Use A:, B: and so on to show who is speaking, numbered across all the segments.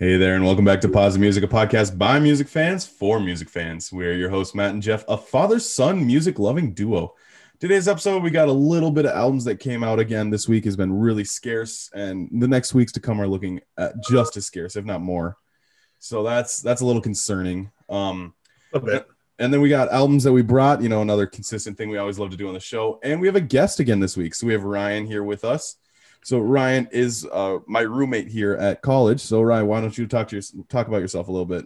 A: Hey there, and welcome back to Pause the Music, a podcast by music fans for music fans. We're your hosts, Matt and Jeff, a father son music loving duo. Today's episode, we got a little bit of albums that came out again this week, has been really scarce, and the next weeks to come are looking at just as scarce, if not more. So that's that's a little concerning. Um,
B: A bit.
A: and then we got albums that we brought, you know, another consistent thing we always love to do on the show. And we have a guest again this week. So we have Ryan here with us. So Ryan is uh, my roommate here at college. So Ryan, why don't you talk to your, talk about yourself a little bit?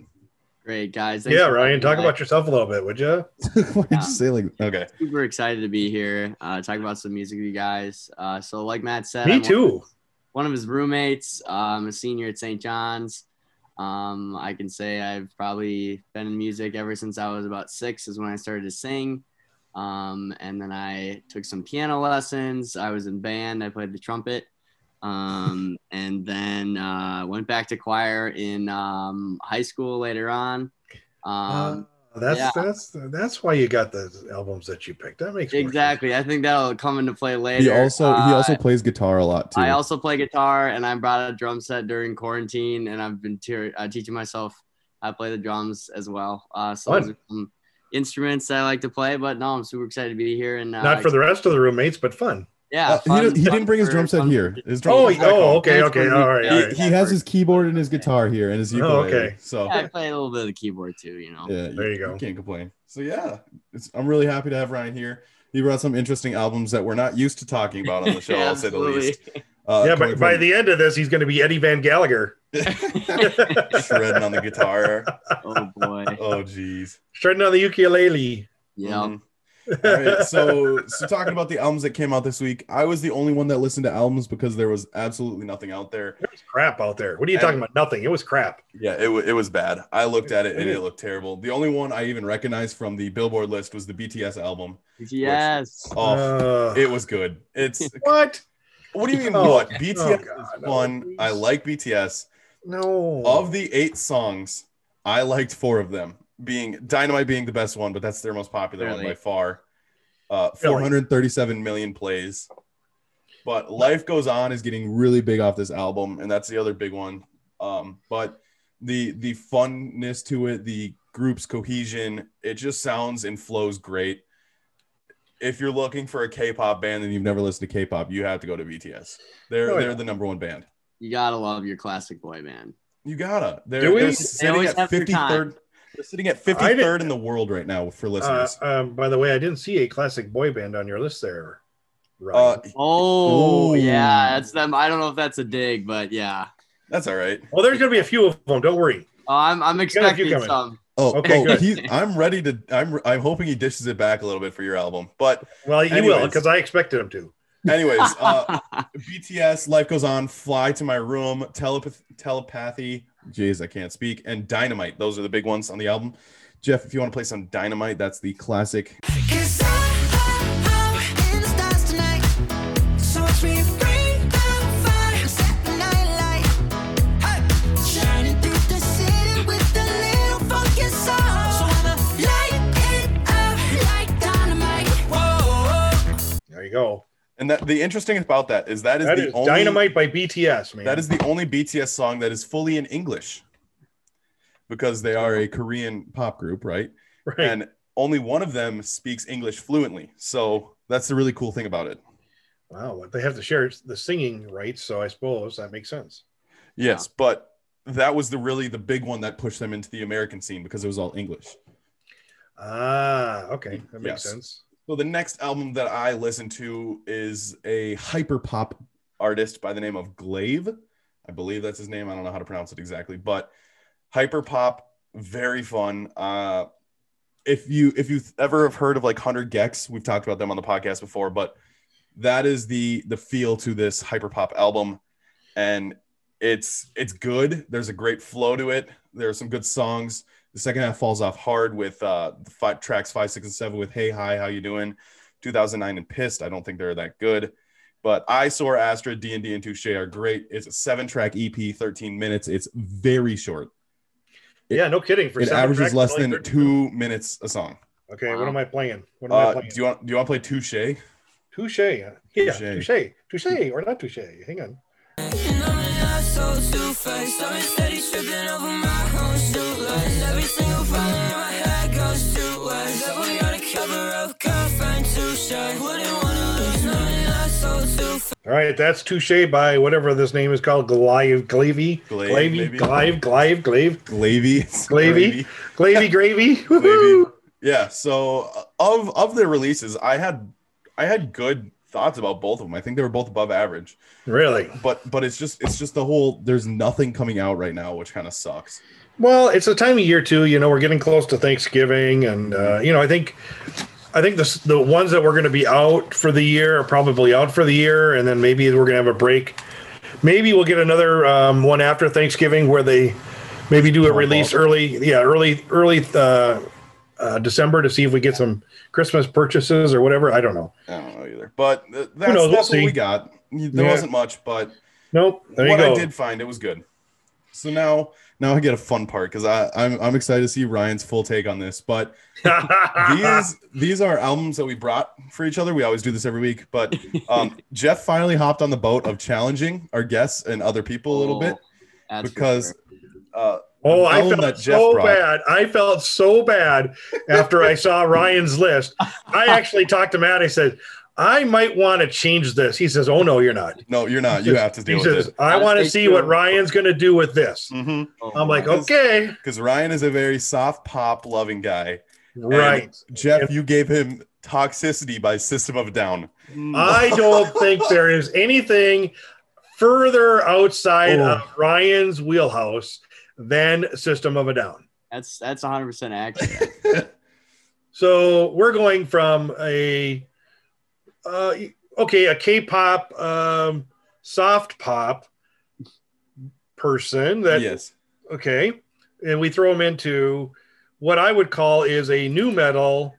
C: Great guys. Thanks
B: Yeah, Ryan, talk
C: me.
B: about yourself a little bit, would you?
A: why did
C: Yeah.
A: you say like okay?
C: Super excited to be here. Uh, talk about some music with you guys. Uh, so, like Matt said,
B: Me
C: I'm
B: too.
C: One of his roommates. Uh, I'm a senior at St. John's. Um, I can say I've probably been in music ever since I was about six. Is when I started to sing. Um, and then I took some piano lessons. I was in band. I played the trumpet. Um, and then uh, went back to choir in um, high school later on. Um,
B: Uh, that's
C: yeah.
B: that's that's why you got the albums that you picked. That makes more sense.
C: Exactly. I think that'll come into play later.
A: He also he
C: Uh,
A: also plays guitar a lot too.
C: I also play guitar, and I brought a drum set during quarantine, and I've been te- uh, teaching myself how to play the drums as well. Uh, so
B: Fun.
C: those are some instruments that I like to play. But no, I'm super excited to be here. And uh,
B: Not for the rest of the roommates, but fun.
C: Yeah.
A: Uh, he, did, he
C: fun
A: didn't bring his drum set here. His drum
B: Oh, oh, okay,
C: Thanks
B: okay, all right,
C: me.
B: all
A: He,
B: right.
A: he has his keyboard and his guitar here and his ukulele.
B: Oh,
A: ukulele.
B: okay.
A: So
C: Yeah, I play a little bit of the keyboard too. You know.
A: yeah,
B: There you go.
A: Can't complain. So yeah, it's, I'm really happy to have Ryan here. He brought some interesting albums that we're not used to talking about on the show. I'll say the least. Uh,
B: yeah, but by
A: from-
B: the end of this, he's going to be Eddie Van Gallagher,
A: shredding on the guitar.
C: Oh boy.
A: Oh geez.
B: shredding on the ukulele.
C: Yeah.
A: Mhm. All right. So so talking about the albums that came out this week, I was the only one that listened to albums because there was absolutely nothing out there.
B: There was crap out there. What are you talking about? Nothing. It was crap.
A: Yeah, it, wa- it was bad. I looked at it and it looked terrible. The only one I even recognized from the Billboard list was the BTS album.
C: Yes.
A: Oh,
B: Uh,
A: it was good. It's
B: what?
A: what do you mean
B: Oh,
A: what?
B: oh,
A: BTS
B: God,
A: is
B: no,
A: fun.
B: please.
A: I like BTS.
B: No.
A: Of the eight songs, I liked four of them. Being Dynamite being the best one, but that's their most popular one by far. Uh, 437 million plays. But Life Goes On is getting really big off this album, and that's the other big one. Um, but the the funness to it, the group's cohesion, it just sounds and flows great. If you're looking for a K-pop band and you've never listened to K-pop, you have to go to BTS. They're
B: Oh,
A: they're the number one band.
C: You gotta love your classic boy band.
A: You gotta. They're,
B: Do we?
A: they're sitting
C: always
A: at
C: have their
A: 53rd. They're sitting at 53rd in the world right now for
B: Uh,
A: listeners.
B: um, by the way, I didn't see a classic boy band on your list there. Right.
A: Uh,
C: Oh
A: Ooh.
C: yeah, that's them. I don't know if that's a dig, but yeah.
A: that's all right.
B: well, there's going to be a few of them. Don't worry.
C: Oh, I'm I'm
B: got a
C: expecting
B: coming.
C: some.
A: Oh,
B: Okay,
A: oh he, I'm ready to. I'm. I'm hoping he dishes it back a little bit for your album. But
B: Well, you will because I expected him to.
A: anyways, uh, BTS, Life Goes On, Fly to My Room, Telepath- Telepathy, Jeez, I can't speak, and Dynamite. Those are the big ones on the album. Jeff, if you want to play some Dynamite, that's the classic.
D: Cause I'm in the stars tonight. So watch me bring the fire, set the night light. Hey. Shining through the city with a little funky soul. So I'ma light it up like dynamite. Whoa.
B: There you go.
A: And that the interesting about that is that is
B: That
A: the
B: is
A: only
B: Dynamite by BTS, man.
A: That is the only BTS song that is fully in English because they are a Korean pop group, right?
B: right.
A: And only one of them speaks English fluently. So that's the really cool thing about it.
B: wow, they have to share the singing rights, so I suppose that makes sense.
A: Yes, but that was the really the big one that pushed them into the American scene because it was all English.
B: Ah, okay, that makes
A: Yes.
B: sense.
A: So the next album that I listened to is a hyper pop artist by the name of Glaive. I believe that's his name. I don't know how to pronounce it exactly, but hyper pop, very fun. Uh, if you if you ever have heard of like Hundred gecs, we've talked about them on the podcast before, but that is the the feel to this hyper pop album, and it's it's good. There's a great flow to it. There are some good songs. The second half falls off hard with uh, the five tracks five, six, and seven with "Hey, Hi, How You Doing," 2009 and "Pissed." I don't think they're that good, but "I "Eyesore," "Astra," D and D, and "Touche" are great. It's a seven-track EP, 13 minutes. It's very short. It-
B: yeah, no kidding. For
A: it averages
B: tracks,
A: less than two minutes a song.
B: Okay,
C: Wow.
B: what am I playing? What am I
A: Uh,
B: playing?
A: do you want do you want to play "Touche"?
B: touche. Yeah,
A: Touche.
B: touche, touche, or not touche. Hang on. All right, that's Touche by whatever this name is called, Glaive, Glavy, Glavy? Glaive, Glaive, Glaive,
A: Glavy.
B: Glavy, Glavy, Gravy.
A: Yeah. So of of their releases, I had I had good thoughts about both of them. I think they were both above average.
B: Really?
A: But but it's just it's just the whole there's nothing coming out right now, which kind of sucks.
B: Well, it's a time of year too. You know, we're getting close to Thanksgiving, and uh, you know, I think, I think the the ones that we're going to be out for the year are probably out for the year, and then maybe we're going to have a break. Maybe we'll get another um, one after Thanksgiving where they maybe do a release early, yeah, early early uh, uh, December to see if we get some Christmas purchases or whatever. I don't know.
A: I don't know either. But th- that's,
B: knows? We'll
A: what we got. There
B: Yeah.
A: wasn't much, but
B: Nope. There
A: what
B: go.
A: I did find it was good. So now now I get a fun part because I I'm, I'm excited to see Ryan's full take on this. But these these are albums that we brought for each other. We always do this every week. But um, Jeff finally hopped on the boat of challenging our guests and other people a little bit
C: Oh, that's
A: because uh,
B: Oh, I felt
A: that
B: so
A: brought-
B: bad. I felt so bad after I saw Ryan's list. I actually talked to Matt. I said, I might want to change this. He says, Oh, no, you're not.
A: no, you're not. You have to
B: He
A: deal
B: says,
A: with it.
B: He says, I want to see what Ryan's going to do with this.
A: hmm
C: Oh,
B: I'm like,
A: Because-
B: Okay,
A: Because Ryan is a very soft pop loving guy. And
B: right.
A: Jeff, you gave him Toxicity by System of a Down.
C: Mm.
B: I don't think there is anything further outside
A: Oh.
B: of Ryan's wheelhouse than System of a Down.
C: that's that's 100 percent accurate.
B: So we're going from a uh, okay, a K-pop, um, soft pop person that
A: yes.
B: okay, and we throw them into what I would call is a nu metal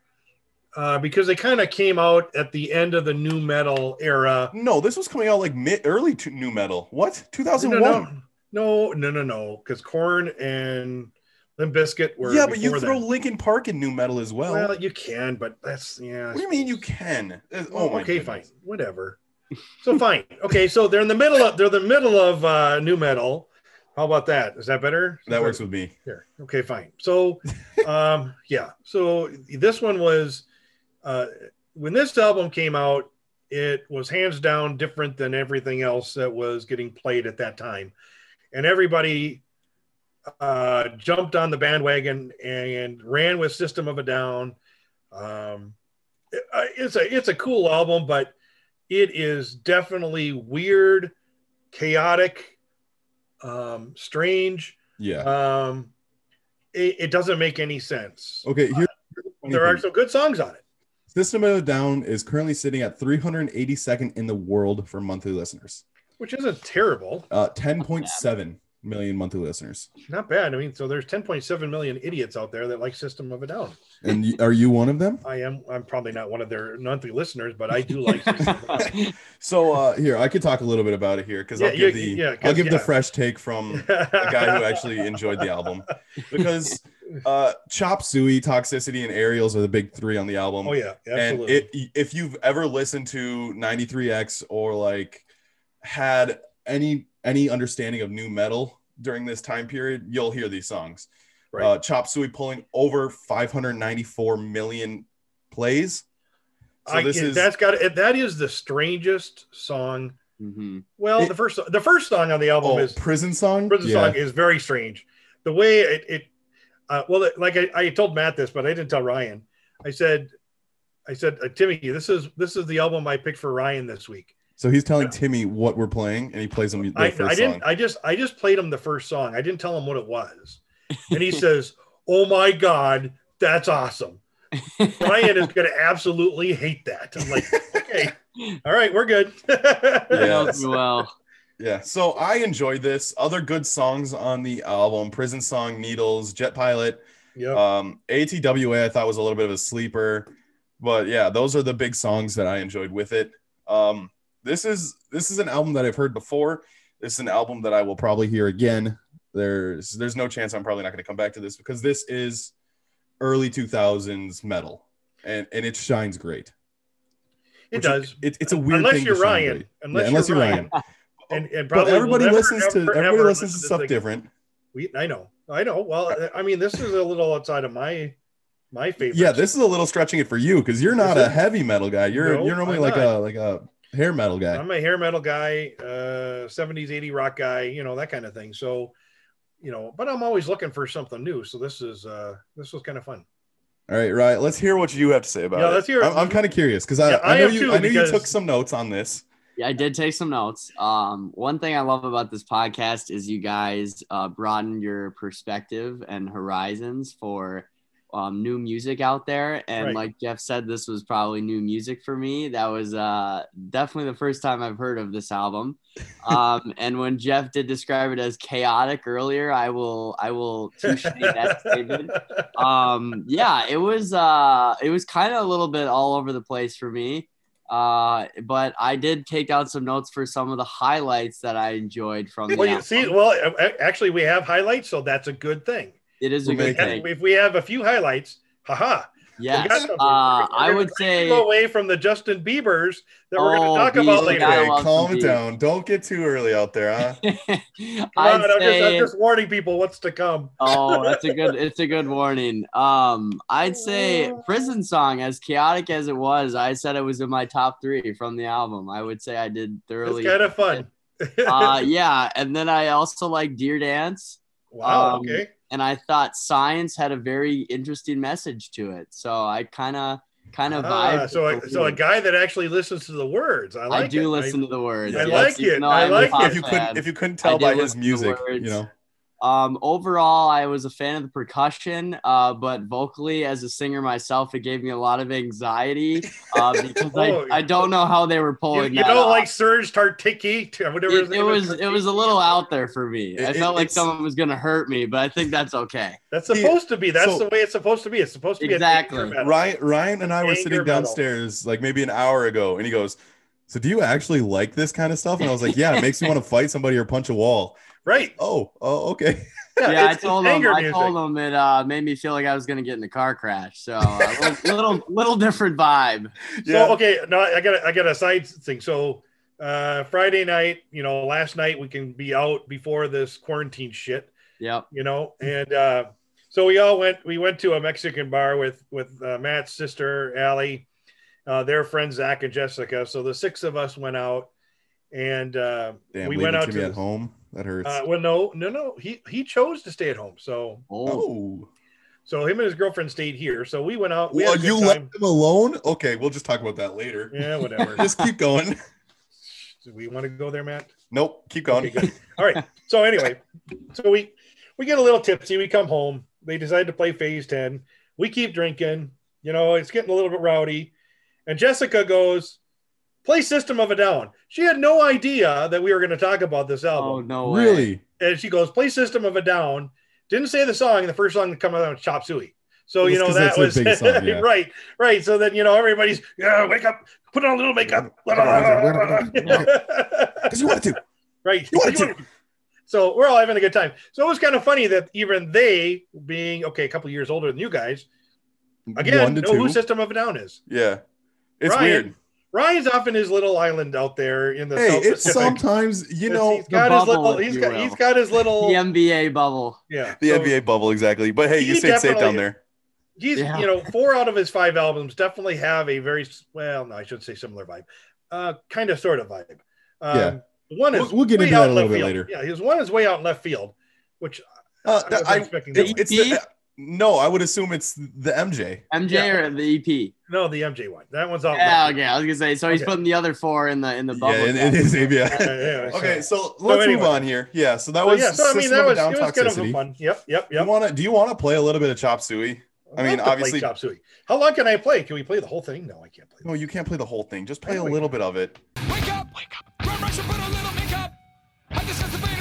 B: uh, because they kind of came out at the end of the nu metal era.
A: No, this was coming out like mid early to nu metal. What? 2001.
B: no, no, no, no, no, because Korn and Limp Bizkit were
A: yeah, but you throw
B: then.
A: Linkin Park in nu metal as well.
B: Well, you can, but that's yeah.
A: what do you mean you can? Uh,
B: Well,
A: Oh my
B: okay,
A: goodness.
B: fine, whatever. So fine, okay. So they're in the middle of they're the middle of uh, nu metal. How about that? Is that better?
A: That works with me.
B: Here, okay, fine. So, um, yeah. So this one was uh, when this album came out. It was hands down different than everything else that was getting played at that time, and everybody uh, jumped on the bandwagon and ran with System of a Down. Um, it- uh, it's a it's a cool album, but it is definitely weird, chaotic, um, strange.
A: Yeah.
B: Um, it, it doesn't make any sense.
A: Okay. Here, here's
B: There are some good songs on it.
A: System of a Down is currently sitting at 382nd in the world for monthly listeners.
B: which isn't terrible.
A: Uh, 10.7 million monthly listeners.
B: Not bad. I mean, so there's 10.7 million idiots out there that like System of a Down.
A: And y- are you one of them?
B: I am. I'm probably not one of their monthly listeners, but I do like System of a Down.
A: So uh, here, I could talk a little bit about it here because
B: Yeah,
A: I'll give
B: you-
A: the
B: yeah,
A: I'll give the fresh take from a guy who actually enjoyed the album because uh, Chop Suey, Toxicity, and Aerials are the big three on the album.
B: Oh yeah,
A: and it, if you've ever listened to 93x or like had any any understanding of nu metal during this time period, you'll hear these songs.
B: Right.
A: Uh, Chop Suey pulling over 594 million plays. So
B: I,
A: this is
B: that's got that is the strangest song.
C: hmm
B: Well,
A: It-
B: the first the first song on the album
A: oh,
B: is
A: prison song.
B: Prison
A: Yeah.
B: Song is very strange. The way it, it uh, well, it- like I, I told Matt this, but I didn't tell Ryan. I said, I said, uh, Timmy, this is this is the album I picked for Ryan this week.
A: So he's telling Timmy what we're playing, and he plays him the
B: I,
A: first
B: I didn't.
A: song.
B: I just I just played him the first song. I didn't tell him what it was, and he says, "Oh my god, that's awesome." Ryan is going to absolutely hate that. I'm like, okay, all right, we're good.
A: Yeah.
C: Well.
A: Yeah, so I enjoyed this. Other good songs on the album: Prison Song, Needles, Jet Pilot,
B: Yep.
A: um, ATWA. I thought was a little bit of a sleeper, but yeah, those are the big songs that I enjoyed with it. Um, this is this is an album that I've heard before. This is an album that I will probably hear again. There's there's no chance I'm probably not going to come back to this because this is early 2000s metal, and and it shines great.
B: it
A: Which
B: does.
A: It, it's a weird
B: unless you're Ryan.
A: great.
B: Unless,
A: Yeah, unless
B: you're
A: you're
B: Ryan.
A: Ryan.
B: and and
A: but
B: probably will
A: everybody
B: never,
A: listens to
B: ever,
A: everybody
B: ever
A: listens to stuff different.
B: We, I know, I know. Well, I mean, this is a little outside of my my favorite.
A: Yeah, this is a little stretching it for you because you're not a heavy metal guy. You're
B: No,
A: you're normally like a like a hair metal guy.
B: I'm a hair metal guy, uh, 70s, 80 rock guy, you know, that kind of thing. So, you know, but I'm always looking for something new. So this is uh this was kind of fun.
A: All right, right. Let's hear what you have to say about
B: Yeah,
A: it.
B: let's hear it.
A: I'm, I'm kind of curious because I,
B: Yeah,
A: I
B: I
A: know you
B: too,
A: I know you took some notes on this.
C: Yeah, I did take some notes. Um, one thing I love about this podcast is you guys uh, broaden your perspective and horizons for um, new music out there. And
B: Right.
C: like Jeff said, this was probably new music for me. That was uh, definitely the first time I've heard of this album. Um, and when Jeff did describe it as chaotic earlier, I will I will that statement um yeah it was uh it was kind of a little bit all over the place for me uh but i did take out some notes for some of the highlights that i enjoyed from the
B: well, you see, well, actually, we have highlights, so that's a good thing.
C: It is a
A: We're
C: good thing
B: If we have a few highlights, haha.
C: yes
B: we got something.
C: uh i would say
B: go away from the Justin Bieber's that we're going
C: Oh,
B: to talk
C: Bieber,
B: about later.
C: gotta
A: Okay, calm
C: some
A: it down. Don't get too early out there, huh?
B: Come
C: i'd
B: on, I'm, just, I'm just warning people what's to come.
C: oh that's a good it's a good warning um i'd say prison song as chaotic as it was i said it was in my top three from the album i would say i did thoroughly
B: It's kind of fun.
C: uh yeah and then i also like deer dance
B: wow.
C: um,
B: okay.
C: And I thought science had a very interesting message to it. So I kind of kind of
B: Ah,
C: vibe.
B: so, a, so a guy that actually listens to the words. I like
C: I do
B: it.
C: listen to the words.
A: I
C: yes,
B: like it. I like it.
A: if you couldn't if you couldn't tell by his music, you know.
C: Um, overall, I was a fan of the percussion, uh, but vocally, as a singer myself, it gave me a lot of anxiety uh, because
B: Oh,
C: I, I don't know how they were
B: You,
C: pulling
B: you
C: that
B: don't
C: off.
B: like Serge Tartiki? Whatever his
C: it,
B: name
C: it
B: is,
C: was it was a little out there for me. I felt
A: it-
C: like someone was gonna hurt me, but I think that's okay.
B: That's supposed to be. That's
A: so-
B: the way it's supposed to be. It's supposed to be
C: Exactly.
B: A anger.
A: Ryan Ryan and I were
B: Anger
A: sitting
B: metal.
A: downstairs like maybe an hour ago, and he goes, "So do you actually like this kind of stuff?" And I was like, "Yeah, it makes me want to fight somebody or punch a wall."
B: Right.
A: Oh, oh, okay.
B: Yeah,
C: yeah, I told
B: it's
C: him.
B: anger
C: I
B: music.
C: told him it uh, made me feel like I was gonna get in a car crash. So a little, little, little different vibe.
B: So okay, no, I got a, I got a side thing. So uh Friday night, you know, last night we can be out before this quarantine shit,
C: Yeah.
B: you know, and uh so we all went we went to a Mexican bar with with uh, Matt's sister Allie, uh their friends Zach and Jessica. So the six of us went out and uh
A: Damn,
B: we went out
A: Timmy
B: to
A: at home. That hurts.
B: uh well no no no he he chose to stay at home. So
C: Oh,
B: so him and his girlfriend stayed here. So we went out. We
A: well,
B: had a good
A: you
B: time.
A: left him alone. Okay, we'll just talk about that later.
B: Yeah, whatever.
A: Just keep going.
B: Do we want to go there, Matt?
A: Nope, keep going.
B: Okay. All right. So anyway, so we we get a little tipsy. We come home. They decide to play Phase Ten. We keep drinking. You know, it's getting a little bit rowdy. And Jessica goes, "Play System of a Down." She had no idea that we were going to talk about this album.
C: oh
B: album.
C: no way.
A: really?
B: And she goes, "Play System of a Down." Didn't say the song. and The first song that come out was Chop Suey. So you know that was
A: song, yeah.
B: right, right. So then you know everybody's yeah, wake up, put on a little makeup.
A: Because you want to.
B: right.
A: You want to.
B: So we're all having a good time. So it was kind of funny that even they, being okay, a couple years older than you guys, again,
A: One to
B: know who. System of a Down is.
A: Yeah, it's
B: Ryan,
A: weird.
B: Ryan's off in his little island out there in the
A: Hey,
B: South
A: it's
B: Pacific.
A: sometimes you know
B: he's got his little.
C: bubble,
B: He's
C: if
B: got.
C: you
B: He's
C: will.
B: got his little.
C: The NBA bubble.
B: Yeah.
A: the
B: so
A: NBA bubble exactly. But hey, you
B: He
A: stayed safe down there.
B: He's
C: Yeah.
B: you know four out of his five albums definitely have a very well no I shouldn't say similar vibe, uh kind of sort of vibe. Um,
A: Yeah.
B: One is
A: We'll- we'll get into that a little bit
B: field.
A: later.
B: Yeah, his one is way out in left field, which
A: Uh,
B: I wasn't
A: I-
B: expecting.
A: it-
B: that
A: it's the, no, I would assume it's the MJ.
C: MJ
B: Yeah.
C: or the EP?
B: No, the MJ one. That one's out.
C: Yeah,
B: left
C: okay. I was gonna say. So he's
B: Okay.
C: putting the other four in the in the bubble.
A: Yeah, it, it is
B: field.
A: yeah.
B: Yeah, yeah,
A: Okay, so let's
B: anyway.
A: move on here. Yeah, so that
B: So,
A: was
B: yeah, so I mean that was,
A: Down
B: it was kind of
A: toxicity.
B: fun. Yep, yep,
A: You
B: yep.
A: want to? Do you want to play a little bit of Chop Suey? I
B: I'd
A: mean,
B: love to play
A: obviously-
B: Chop Suey. How long can I play? Can we play the whole thing? No, I can't play.
A: No, you can't play the whole thing. Just play a
B: Wait.
A: little bit of it.
E: Wake up, wake up. Grab brush and put a little makeup. I discuss the fade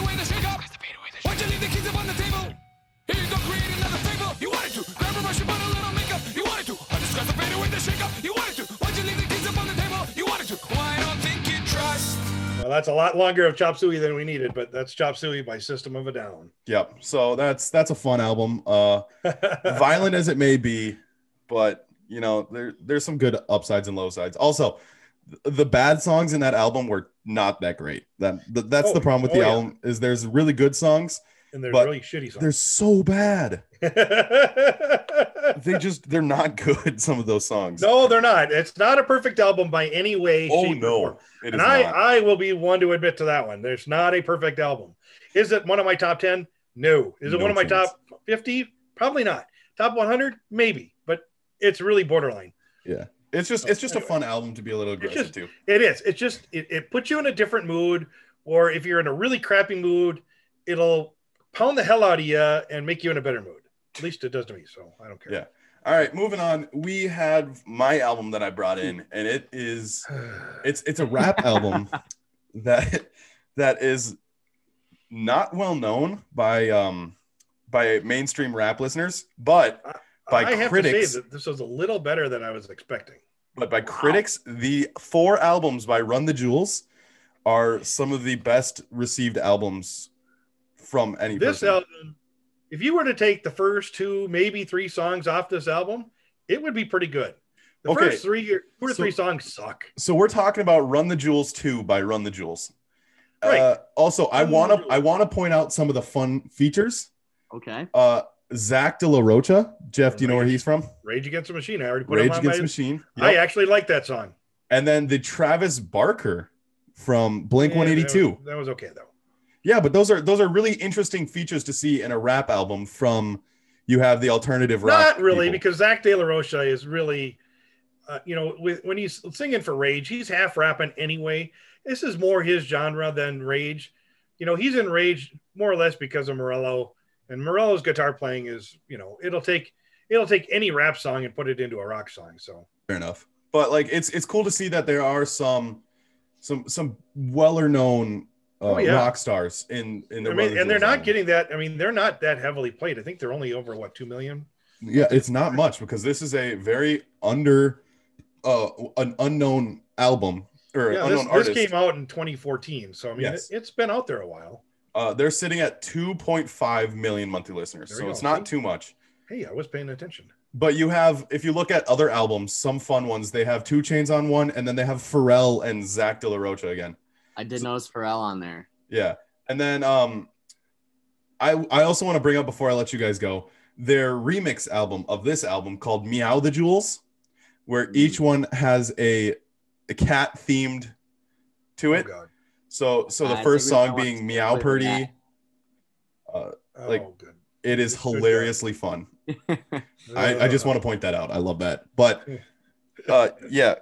B: Well, that's a lot longer of Chop Suey than we needed, but that's Chop Suey by System of a Down.
A: Yep. So that's that's a fun album. Uh, violent as it may be, but you know there there's some good upsides and low sides. Also, the bad songs in that album were not that great. That that's
B: Oh,
A: the problem with
B: oh,
A: the
B: yeah.
A: album is there's really good songs,
B: and they're
A: but
B: really shitty songs.
A: they're so bad. They just they're not good. Some of those songs.
B: no, they're not. It's not a perfect album by any way.
A: oh no,
B: form.
A: it is
B: and I,
A: not.
B: I will be one to admit to that one. There's not a perfect album. Is it one of my top 10? No. Is it
A: No
B: one of my
A: chance.
B: top 50? Probably not. Top 100? Maybe. But it's really borderline.
A: yeah, it's just it's just a fun album to be a little aggressive
B: just-
A: to.
B: It is. It's just, it, it puts you in a different mood. Or if you're in a really crappy mood, it'll pound the hell out of you and make you in a better mood. At least it does to me. So I don't care.
A: Yeah. All right, moving on. We had my album that I brought in, and it is it's it's a rap album that that is not well known by um by mainstream rap listeners, but by
B: I have
A: critics-
B: to say that this was a little better than I was expecting.
A: but by critics, the four albums by Run the Jewels are some of the best received albums from any
B: this
A: person.
B: album if you were to take the first two maybe three songs off this album it would be pretty good the
A: Okay.
B: first three two or
A: So-
B: three songs suck
A: so we're talking about Run the Jewels 2 by Run the Jewels.
B: Right.
A: Uh, also, I
B: Run the
A: want to I want to point out some of the fun features.
C: Okay.
A: Uh, Zach De La Rocha. Jeff, do you know where he's from?
B: rage against the machine i already put
A: Rage
B: him on
A: Against
B: my
A: the Machine.
B: i actually like that song
A: And then the Travis Barker from Blink
B: Yeah,
A: 182.
B: that was, that was okay though
A: Yeah, but those are those are really interesting features to see in a rap album from you have the alternative rock.
B: not really
A: people.
B: because zach de la rocha is really uh, you know with, when he's singing for rage he's half rapping anyway this is more his genre than rage you know he's in rage more or less because of morello and morello's guitar playing is you know it'll take it'll take any rap song and put it into a rock song so
A: fair enough. But like it's it's cool to see that there are some some some weller known uh,
B: Oh, yeah.
A: rock stars in in the
B: I mean, and they're not getting that i mean they're not that heavily played i think they're only over what two million
A: Yeah, it's not much because this is a very under uh an unknown album or
B: yeah
A: unknown
B: this,
A: artist.
B: this came out in 2014 so i mean
A: Yes.
B: it, it's been out there a while
A: uh, they're sitting at 2.5 million monthly listeners,
B: There
A: so it's not too much.
B: hey i was paying attention
A: But you have, if you look at other albums, some fun ones, they have 2 Chainz on one, and then they have Pharrell and Zach De La Rocha again.
C: I did notice Pharrell on there.
A: Yeah, and then um, I I also want to bring up before I let you guys go their remix album of this album called Meow the Jewels, where each one has a a cat themed to
B: oh
A: it.
B: god
A: So so the
C: I
A: first song being Meow
C: play
A: Purdy.
C: that.
A: Uh,
B: oh
A: Like-
B: good
A: it is hilariously fun. I, I just want to point that out. I love that. But uh, yeah,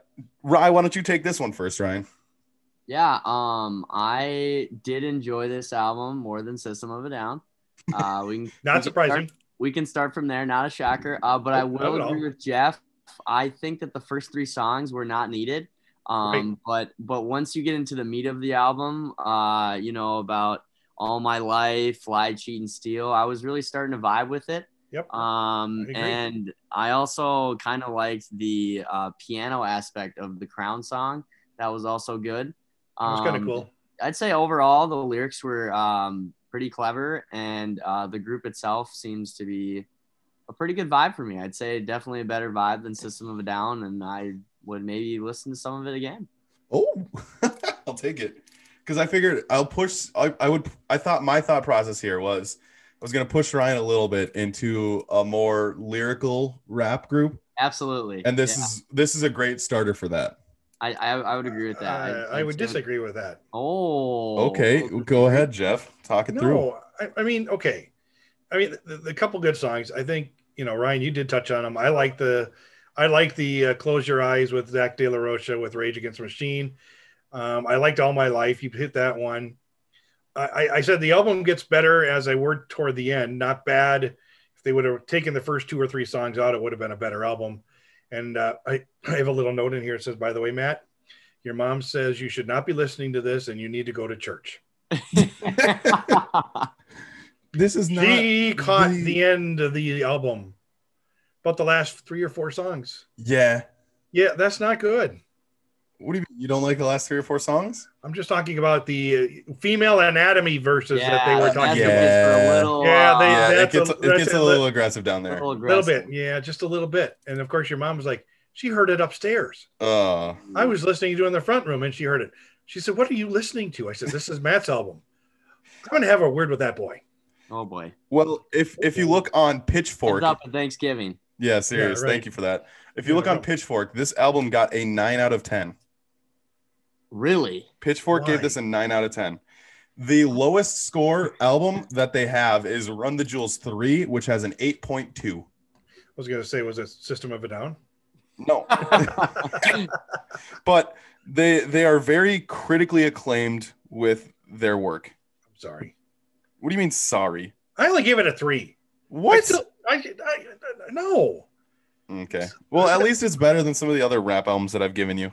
A: Ryan, why don't you take this one first, Ryan?
C: Yeah, um, I did enjoy this album more than System of a Down. Uh, we can, we
B: not
C: can
B: surprising
C: Start, we can start from there. Not a shocker. Uh, but I will
B: at all.
C: agree with Jeff. I think that the first three songs were not needed. Um, but but once you get into the meat of the album, uh, you know about all my life, lie, cheat, and steal, I was really starting to vibe with it.
B: Yep.
C: Um,
B: I
C: and I also kind of liked the uh, piano aspect of the Crown song. That was also good.
B: Was kind of
C: Um,
B: cool.
C: I'd say overall the lyrics were um, pretty clever, and uh, the group itself seems to be a pretty good vibe for me. I'd say definitely a better vibe than System of a Down, and I would maybe listen to some of it again.
A: Oh, I'll take it because I figured I'll push. I, I would. I thought my thought process here was I was gonna push Ryan a little bit into a more lyrical rap group,
C: Absolutely,
A: and this
C: Yeah.
A: is this is a great starter for that.
C: I, I I would agree with that.
B: Uh,
C: I'd
B: I would disagree with that.
C: Oh,
A: Okay, go ahead, Jeff. Talk it through.
B: No, I, I mean, okay. I mean, the, the couple good songs. I think you know, Ryan, you did touch on them. I like the, I like the uh, "Close Your Eyes" with Zach De La Rocha with Rage Against the Machine. Um, I liked "All My Life." You hit that one. I, I- I said the album gets better as I work toward the end. Not bad. If they would have taken the first two or three songs out, it would have been a better album. And uh, I, I have a little note in here. It says, "By the way, Matt, your mom says you should not be listening to this, and you need to go to church."
A: This is not.
B: she caught
A: the-
B: the... end of the album about the last three or four songs
A: Yeah.
B: yeah that's not good
A: What do you mean? You don't like the last three or four songs?
B: i'm just talking about the uh, female anatomy verses that they were talking
A: Yeah.
B: about
C: just for a little,
B: Yeah, they-
A: yeah, it gets
B: a-
A: it gets
B: a
A: a little aggressive down there.
B: a little
C: aggressive.
B: bit yeah just a little bit and of course your mom was like She heard it upstairs.
A: Uh,
B: I was listening to it in the front room and she heard it. She said, What are you listening to? I said, This is Matt's album. I'm going to have a word with that boy.
C: Oh boy.
A: well, if if you look on
C: Heads
A: Pitchfork,
C: up at Thanksgiving.
A: yeah, serious.
B: right.
A: Thank you for that. If you
B: Yeah,
A: look on. Pitchfork, this album got a nine out of ten.
C: Really?
A: Pitchfork gave this a nine out of ten. The lowest score album that they have is Run the Jewels three, which has an eight point two.
B: I was going to say, Was it System of a Down?
A: No, but they they are very critically acclaimed with their work.
B: I'm sorry.
A: What do you mean sorry?
B: I only gave it a three. I
A: What?
B: still- I, I, no,
A: Okay. Well, at least it's better than some of the other rap albums that I've given you.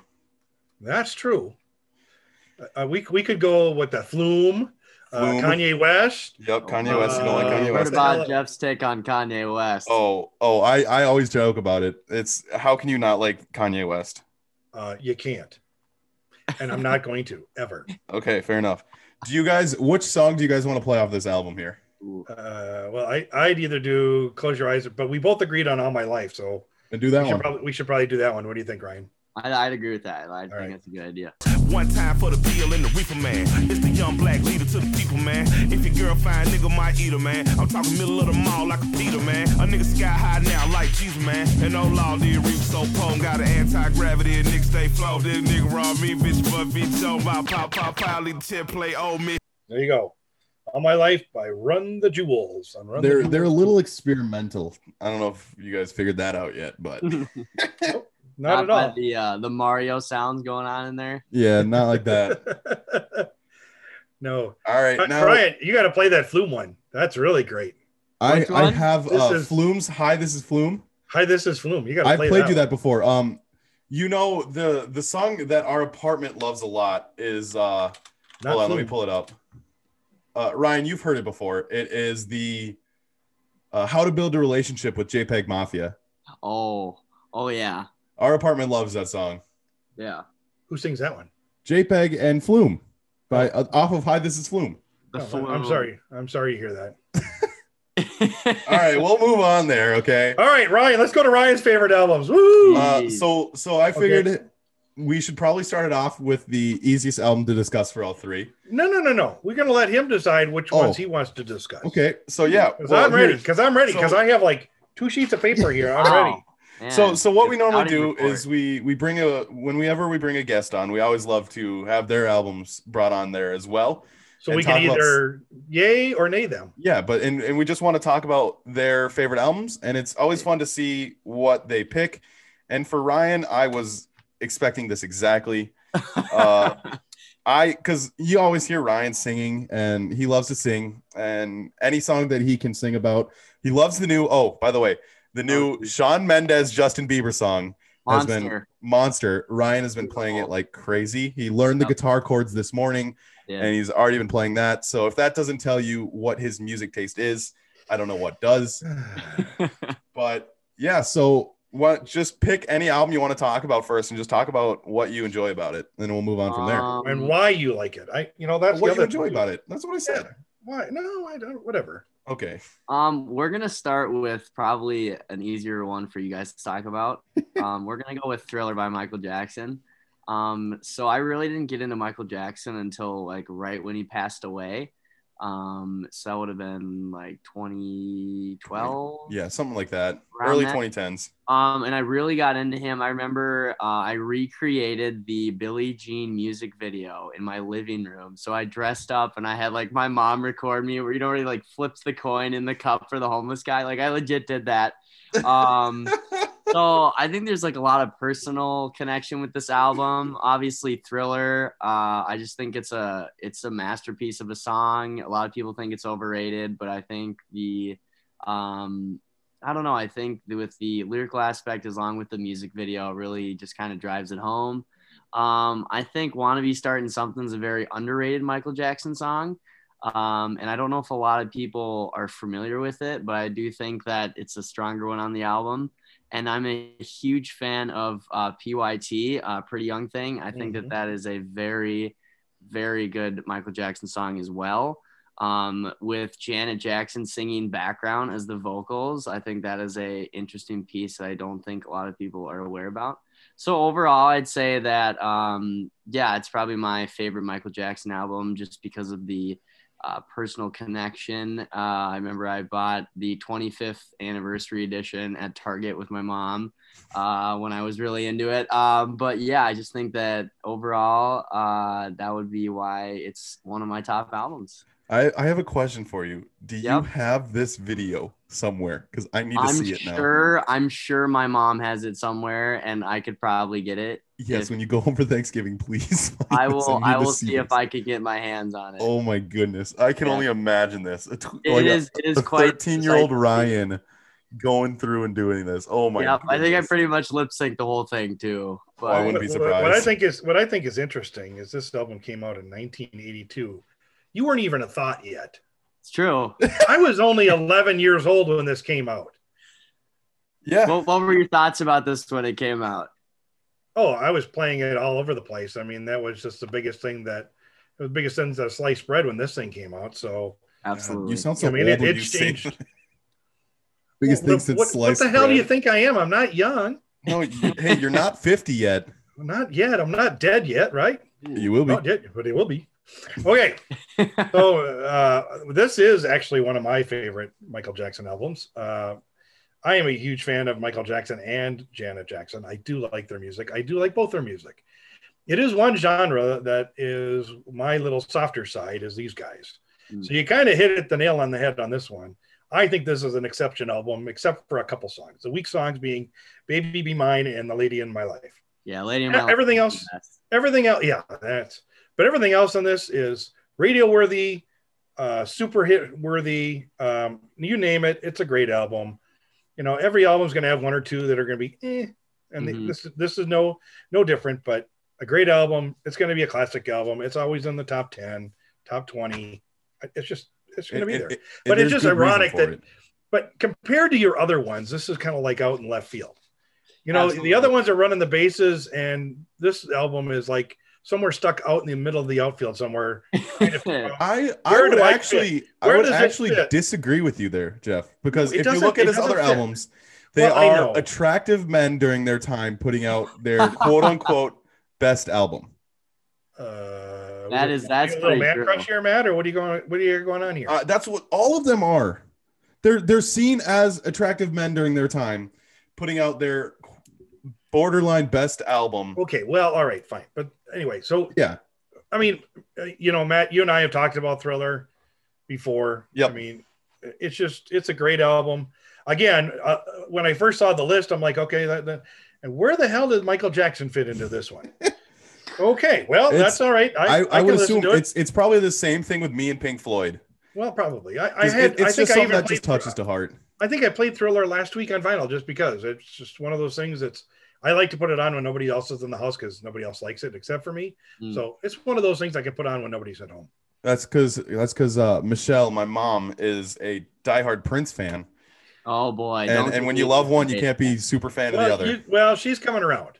B: that's true. Uh, we, we could go with the Flume, uh,
A: Flume.
B: Kanye West.
A: Yep, Kanye West. You don't like
B: Uh,
A: Kanye
C: What about Jeff's take on Kanye West?
A: Oh, oh, I I always joke about it. It's how can you not like Kanye West?
B: Uh, you can't. And I'm not going to ever.
A: Okay, fair enough. Do you guys which song do you guys want to play off this album here?
B: Uh, well, I, I'd either do Close Your Eyes, but we both agreed on All My Life. So
A: And do that
B: we should,
A: one.
B: probably, we should probably do that one. What do you think, Ryan?
C: I, I'd agree with that. I think
B: right.
C: that's a good idea.
F: One time for the bill and the reefer man. It's the young black leader to the people, man. If your girl fine, nigga might eat her, man. I'm talking middle of the mall like a Peter, man. A nigga sky high now like Jesus, man. And no law, did reef so pone. Got an anti-gravity and nigga stay flow. This nigga raw me, bitch, but bitch, oh my pop, pop, pop, lead the tip play, old me.
B: There you go. All My Life by Run the Jewels. On Run
A: They're
B: the
A: they're a little experimental. I don't know if you guys figured that out yet, but
B: not at
C: by
B: all.
C: The uh, the Mario sounds going on in there.
A: yeah, not like that.
B: no.
A: All right, now
B: Ryan, you got to play that Flume one. That's really great.
A: I I have
B: This
A: uh,
B: is-
A: Flume's. Hi, this is Flume.
B: Hi, this is Flume. You got to
A: I
B: play
A: played
B: that
A: you
B: one.
A: that before. Um, you know the the song that our apartment loves a lot is uh.
B: Not
A: hold on, let me pull it up. Uh, Ryan, you've heard it before. It is the uh, How to Build a Relationship with JPEG Mafia.
C: Oh, oh yeah,
A: Our apartment loves that song.
C: yeah.
B: Who sings that one?
A: JPEG and Flume by uh, off of Hi, this is Flume.
C: The
B: Oh, I'm sorry. I'm sorry to hear that.
A: All right, we'll move on there. Okay.
B: All right, Ryan, let's go to Ryan's favorite albums. Woo!
A: Uh, so so I figured we should probably start it off with the easiest album to discuss for all three.
B: No, no, no, no. We're gonna let him decide which
A: Oh.
B: ones he wants to discuss.
A: Okay. So yeah,
B: Because
A: well,
B: I'm ready. Because I'm ready. Because
A: so-
B: I have like two sheets of paper here. I'm ready.
C: Man,
A: So so what we normally do
C: report.
A: is we we bring a whenever we bring a guest on, we always love to have their albums brought on there as well.
B: So we can
A: talk about-
B: either yay or nay them.
A: Yeah, but and, and we just want to talk about their favorite albums, and it's always fun to see what they pick. And for Ryan, I was expecting this exactly. Uh, I because you always hear Ryan singing, and he loves to sing, and any song that he can sing about, he loves the new. Oh, by the way, the new Shawn Mendes Justin Bieber song has been
C: monster.
A: monster. Ryan has been playing it like crazy. He learned the guitar chords this morning
C: Yeah.
A: and he's already been playing that. So if that doesn't tell you what his music taste is, I don't know what does. But yeah, so what just pick any album you want to talk about first and just talk about what you enjoy about it. Then we'll move on from there.
C: Um,
B: and why you like it. I, you know, that's
A: what you enjoy about it. That's what I said.
B: Yeah. Why? No, I don't. Whatever.
A: Okay.
C: Um, we're gonna start with probably an easier one for you guys to talk about. Um, we're gonna go with Thriller by Michael Jackson. Um, so I really didn't get into Michael Jackson until like right when he passed away. Um, so that would have been like 2012.
A: Yeah, something like that. Early
C: that?
A: 2010s.
C: Um, and I really got into him. I remember uh, I recreated the Billie Jean music video in my living room. So I dressed up and I had like my mom record me where you know where he like flips the coin in the cup for the homeless guy. Like I legit did that. Um, so I think there's like a lot of personal connection with this album. Obviously, Thriller. Uh, I just think it's a it's a masterpiece of a song. A lot of people think it's overrated, but I think the um, I don't know. I think with the lyrical aspect, as long with the music video, really just kind of drives it home. Um, I think "Wanna Be Starting Something's a very underrated Michael Jackson song. Um, and I don't know if a lot of people are familiar with it, but I do think that it's a stronger one on the album. And I'm a huge fan of uh, PYT, uh, Pretty Young Thing. I think
B: Mhm.
C: that that is a very, very good Michael Jackson song as well. um, with Janet Jackson singing background as the vocals. I think that is a interesting piece that I don't think a lot of people are aware about. So overall, I'd say that um, yeah, it's probably my favorite Michael Jackson album just because of the uh, personal connection. Uh, I remember I bought the 25th anniversary edition at Target with my mom uh, when I was really into it. Um, but yeah, I just think that overall, uh, that would be why it's one of my top albums.
A: I, I have a question for you. Do you
C: Yep.
A: have this video somewhere? Because I need to
C: I'm
A: see it now.
C: sure. I'm sure my mom has it somewhere, and I could probably get it.
A: Yes,
C: if-
A: when you go home for Thanksgiving, please.
C: I will. I will see if. I could get my hands on it.
A: Oh my goodness, I can
C: Yeah.
A: only imagine this. A tw-
C: It
A: like a-
C: is- it is
A: a
C: quite
A: thirteen-year-old. Ryan going through and doing this. Oh my!
C: Yep, I think I pretty much lip synced the whole thing too. Oh, but
A: I wouldn't be
B: surprised. What, I think is what I think is interesting is this album came out in 1982. You weren't even a thought yet.
C: it's true.
B: I was only 11 years old when this came out.
A: Yeah,
C: what, what were your thoughts about this when it came out?
B: Oh, I was playing it all over the place. I mean, that was just the biggest thing that it was the biggest thing that sliced bread when this thing came out. So
C: Absolutely.
A: you sound so
B: I mean,
A: old
B: it-
A: when
B: it
A: you
B: changed.
A: biggest
B: what,
A: thing since
B: what, what the hell do you think I am? I'm not young.
A: No, you, hey, you're not fifty yet.
B: Not yet. I'm not dead yet, right?
A: You will be.
B: Not yet, but it will be. Okay. so uh, this is actually one of my favorite Michael Jackson albums. Uh, I am a huge fan of Michael Jackson and Janet Jackson. I do like their music. I do like both their music. It is one genre that is my little softer side is these guys.
C: Mm.
B: So you kind of hit it the nail on the head on this one. I think this is an exception album, except for a couple songs. The weak songs being "Baby Be Mine" and "The Lady in My Life."
C: yeah, Lady in My Life
B: everything else- everything else yeah that's but everything else on this is radio worthy uh super hit worthy um you name it it's a great album you know every album's going to have one or two that are going to be eh, and
C: Mhm.
B: this is this is no no different but a great album it's going to be a classic album it's always in the top 10 top 20 it's just it's going to be there
A: and-
B: But
A: and
B: it's just ironic that-
A: it.
B: but compared to your other ones, this is kind of like out in left field. You know,
C: Absolutely.
B: the other ones are running the bases, and this album is like somewhere stuck out in the middle of the outfield somewhere.
A: I I would
B: I
A: actually I would actually disagree with you there, Jeff. Because
B: It
A: if you look at his other
B: fit.
A: albums, they
B: Well,
A: are attractive men during their time putting out their quote unquote best album.
B: Uh,
C: That
B: was
C: is-
B: it-
C: that's
B: you a
C: pretty
B: man
C: true.
B: crush here, Matt, or what are you going? What are you going on here?
A: Uh, that's what all of them are. They're they're seen as attractive men during their time, putting out their borderline best album.
B: okay, well, all right, fine. But anyway, so
A: Yeah.
B: I mean, uh, you know, Matt, you and I have talked about Thriller before.
A: Yeah,
B: I mean, it's just it's a great album. Again, uh, when I first saw the list, I'm like, okay, that, that, and where the hell did Michael Jackson fit into this one? okay, well,
A: It's-
B: that's all right. I,
A: I,
B: I,
A: I, would assume
B: it.
A: it's it's probably the same thing with me and Pink Floyd.
B: Well, probably. I, I had.
A: it- it's
B: I think
A: just
B: I
A: something that just touches to heart.
B: I think I played Thriller last week on vinyl just because it's just one of those things that's. I like to put it on when nobody else is in the house because nobody else likes it except for me.
C: Mm.
B: So it's one of those things I can put on when nobody's at home.
A: That's because that's because uh, Michelle, my mom, is a diehard Prince fan,
C: Oh boy!
A: and and when you love one, you can't be super fan of the other.
B: you- well, she's coming around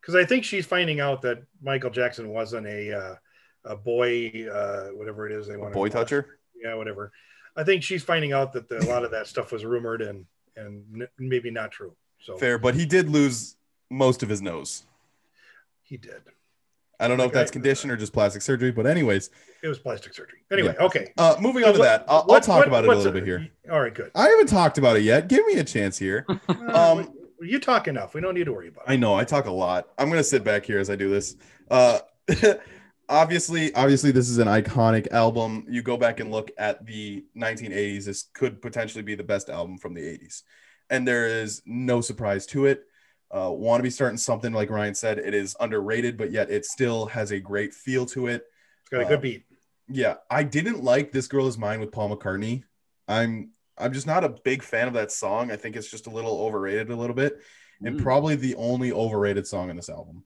B: because I think she's finding out that Michael Jackson wasn't a uh, a boy, uh, whatever it is they want.
A: Boy toucher.
B: Yeah, whatever. I think she's finding out that the, a lot of that stuff was rumored and and n- maybe not true. So
A: Fair, but he did lose most of his nose.
B: he did.
A: I don't know if that's condition or just plastic surgery, but anyways,
B: It was plastic surgery. Anyway,
A: Yeah.
B: okay.
A: uh, moving on to that, I'll, I'll talk
B: what-
A: about it a little bit here.
B: All right, good.
A: I haven't talked about it yet. Give me a chance here. Um,
B: you talk enough. We don't need to worry about it.
A: I know I talk a lot. I'm gonna sit back here as I do this. Uh, obviously, obviously, this is an iconic album. You go back and look at the 1980s. This could potentially be the best album from the 80s, and there is no surprise to it. Uh, Want to be starting something like Ryan said. It is underrated, but yet it still has a great feel to it.
B: It's got a
A: uh,
B: good beat.
A: Yeah, I didn't like "This Girl Is Mine" with Paul McCartney. I'm I'm just not a big fan of that song. I think it's just a little overrated a little bit, and
C: Mm.
A: probably the only overrated song on this album.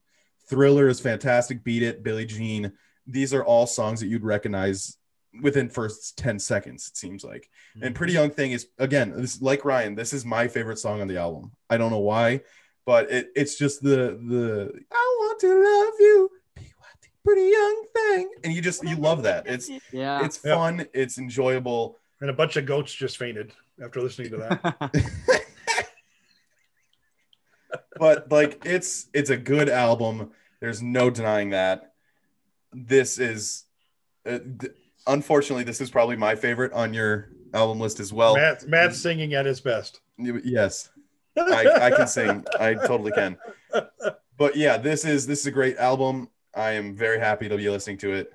A: Thriller is fantastic. Beat It, Billie Jean. These are all songs that you'd recognize within first 10 seconds, it seems like. And Pretty Young Thing is again, this like Ryan, this is my favorite song on the album. I don't know why, but it, it's just the the I want to love you. P-Y-T, pretty young thing, and you just you love that. It's
C: Yeah.
A: it's
B: Yeah.
A: fun, it's enjoyable.
B: And a bunch of goats just fainted after listening to that.
A: but like it's it's a good album there's no denying that this is uh, th- unfortunately this is probably my favorite on your album list as well
B: Matt, Matt's singing at his best.
A: Yes I, I can sing i totally can but yeah this is this is a great album i am very happy to be listening to it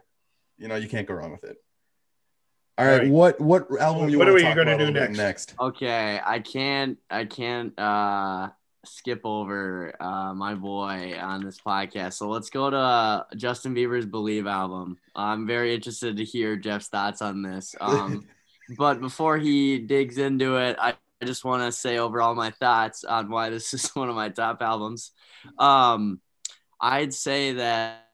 A: you know you can't go wrong with it all right,
B: All right.
A: what what album you
B: What are
A: to
B: we gonna do next?
A: next
C: Okay, I can't I can't uh skip over uh my boy on this podcast. So let's go to uh, Justin Bieber's Believe album. I'm very interested to hear Jeff's thoughts on this. Um but before he digs into it, I, I just want to say overall my thoughts on why this is one of my top albums. Um I'd say that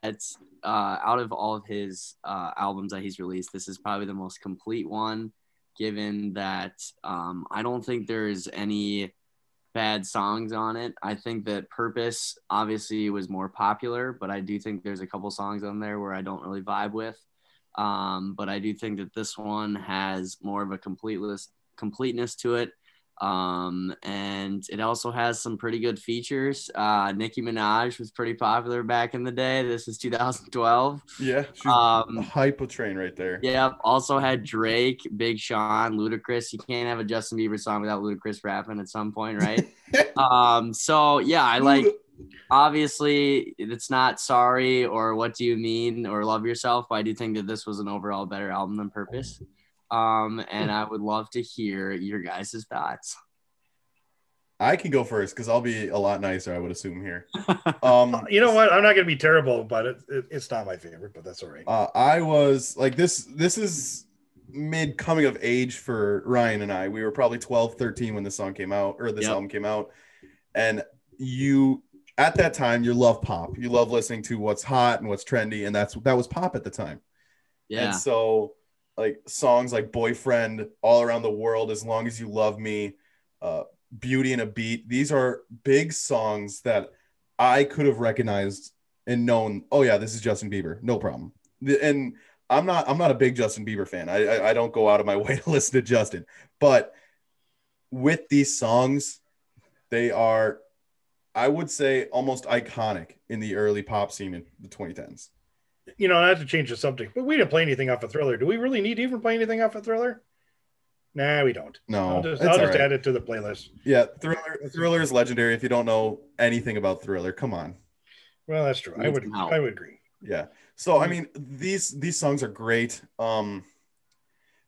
C: uh, out of all of his uh, albums that he's released, this is probably the most complete one given that um, I don't think there's any bad songs on it. I think that Purpose obviously was more popular, but I do think there's a couple songs on there where I don't really vibe with. Um, but I do think that this one has more of a completeness completeness to it. Um, and it also has some pretty good features. Uh, Nicki Minaj was pretty popular back in the day. This is 2012.
A: yeah
C: Um,
A: train right there
C: Yep. Also had Drake, Big Sean, Ludacris. You can't have a Justin Bieber song without Ludacris rapping at some point, right? um. So yeah, I like. Obviously, it's not sorry or what do you mean or love yourself, but I do think that this was an overall better album than Purpose. Um, and I would love to hear your guys' thoughts.
A: I can go first because I'll be a lot nicer, I would assume here. Um,
B: You know what? I'm not going to be terrible but it. it. It's not my favorite, but that's all right.
A: uh, I was like this. This is mid coming of age for Ryan and I. We were probably 12, 13 when this song came out or this
C: Yep.
A: album came out, and you at that time you love pop. You love listening to what's hot and what's trendy, and that's that was pop at the time.
C: Yeah.
A: And so, like songs like "Boyfriend," "All Around the World," "As Long as You Love Me," uh, "Beauty and a Beat." These are big songs that I could have recognized and known. Oh yeah, this is Justin Bieber, no problem. And I'm not. I'm not a big Justin Bieber fan. I I, I don't go out of my way to listen to Justin, but with these songs, they are. I would say almost iconic in the early pop scene in the 2010s.
B: You know, I have to change the subject, but we didn't play anything off of Thriller. Do we really need to even play anything off of Thriller? Nah, we don't.
A: No,
B: I'll just, I'll just
A: right.
B: add it to the playlist.
A: Yeah, Thriller. Thriller is legendary. If you don't know anything about Thriller, come on.
B: Well, that's true. I would
C: some help.
B: I would agree.
A: Yeah. So I mean, these these songs are great. Um,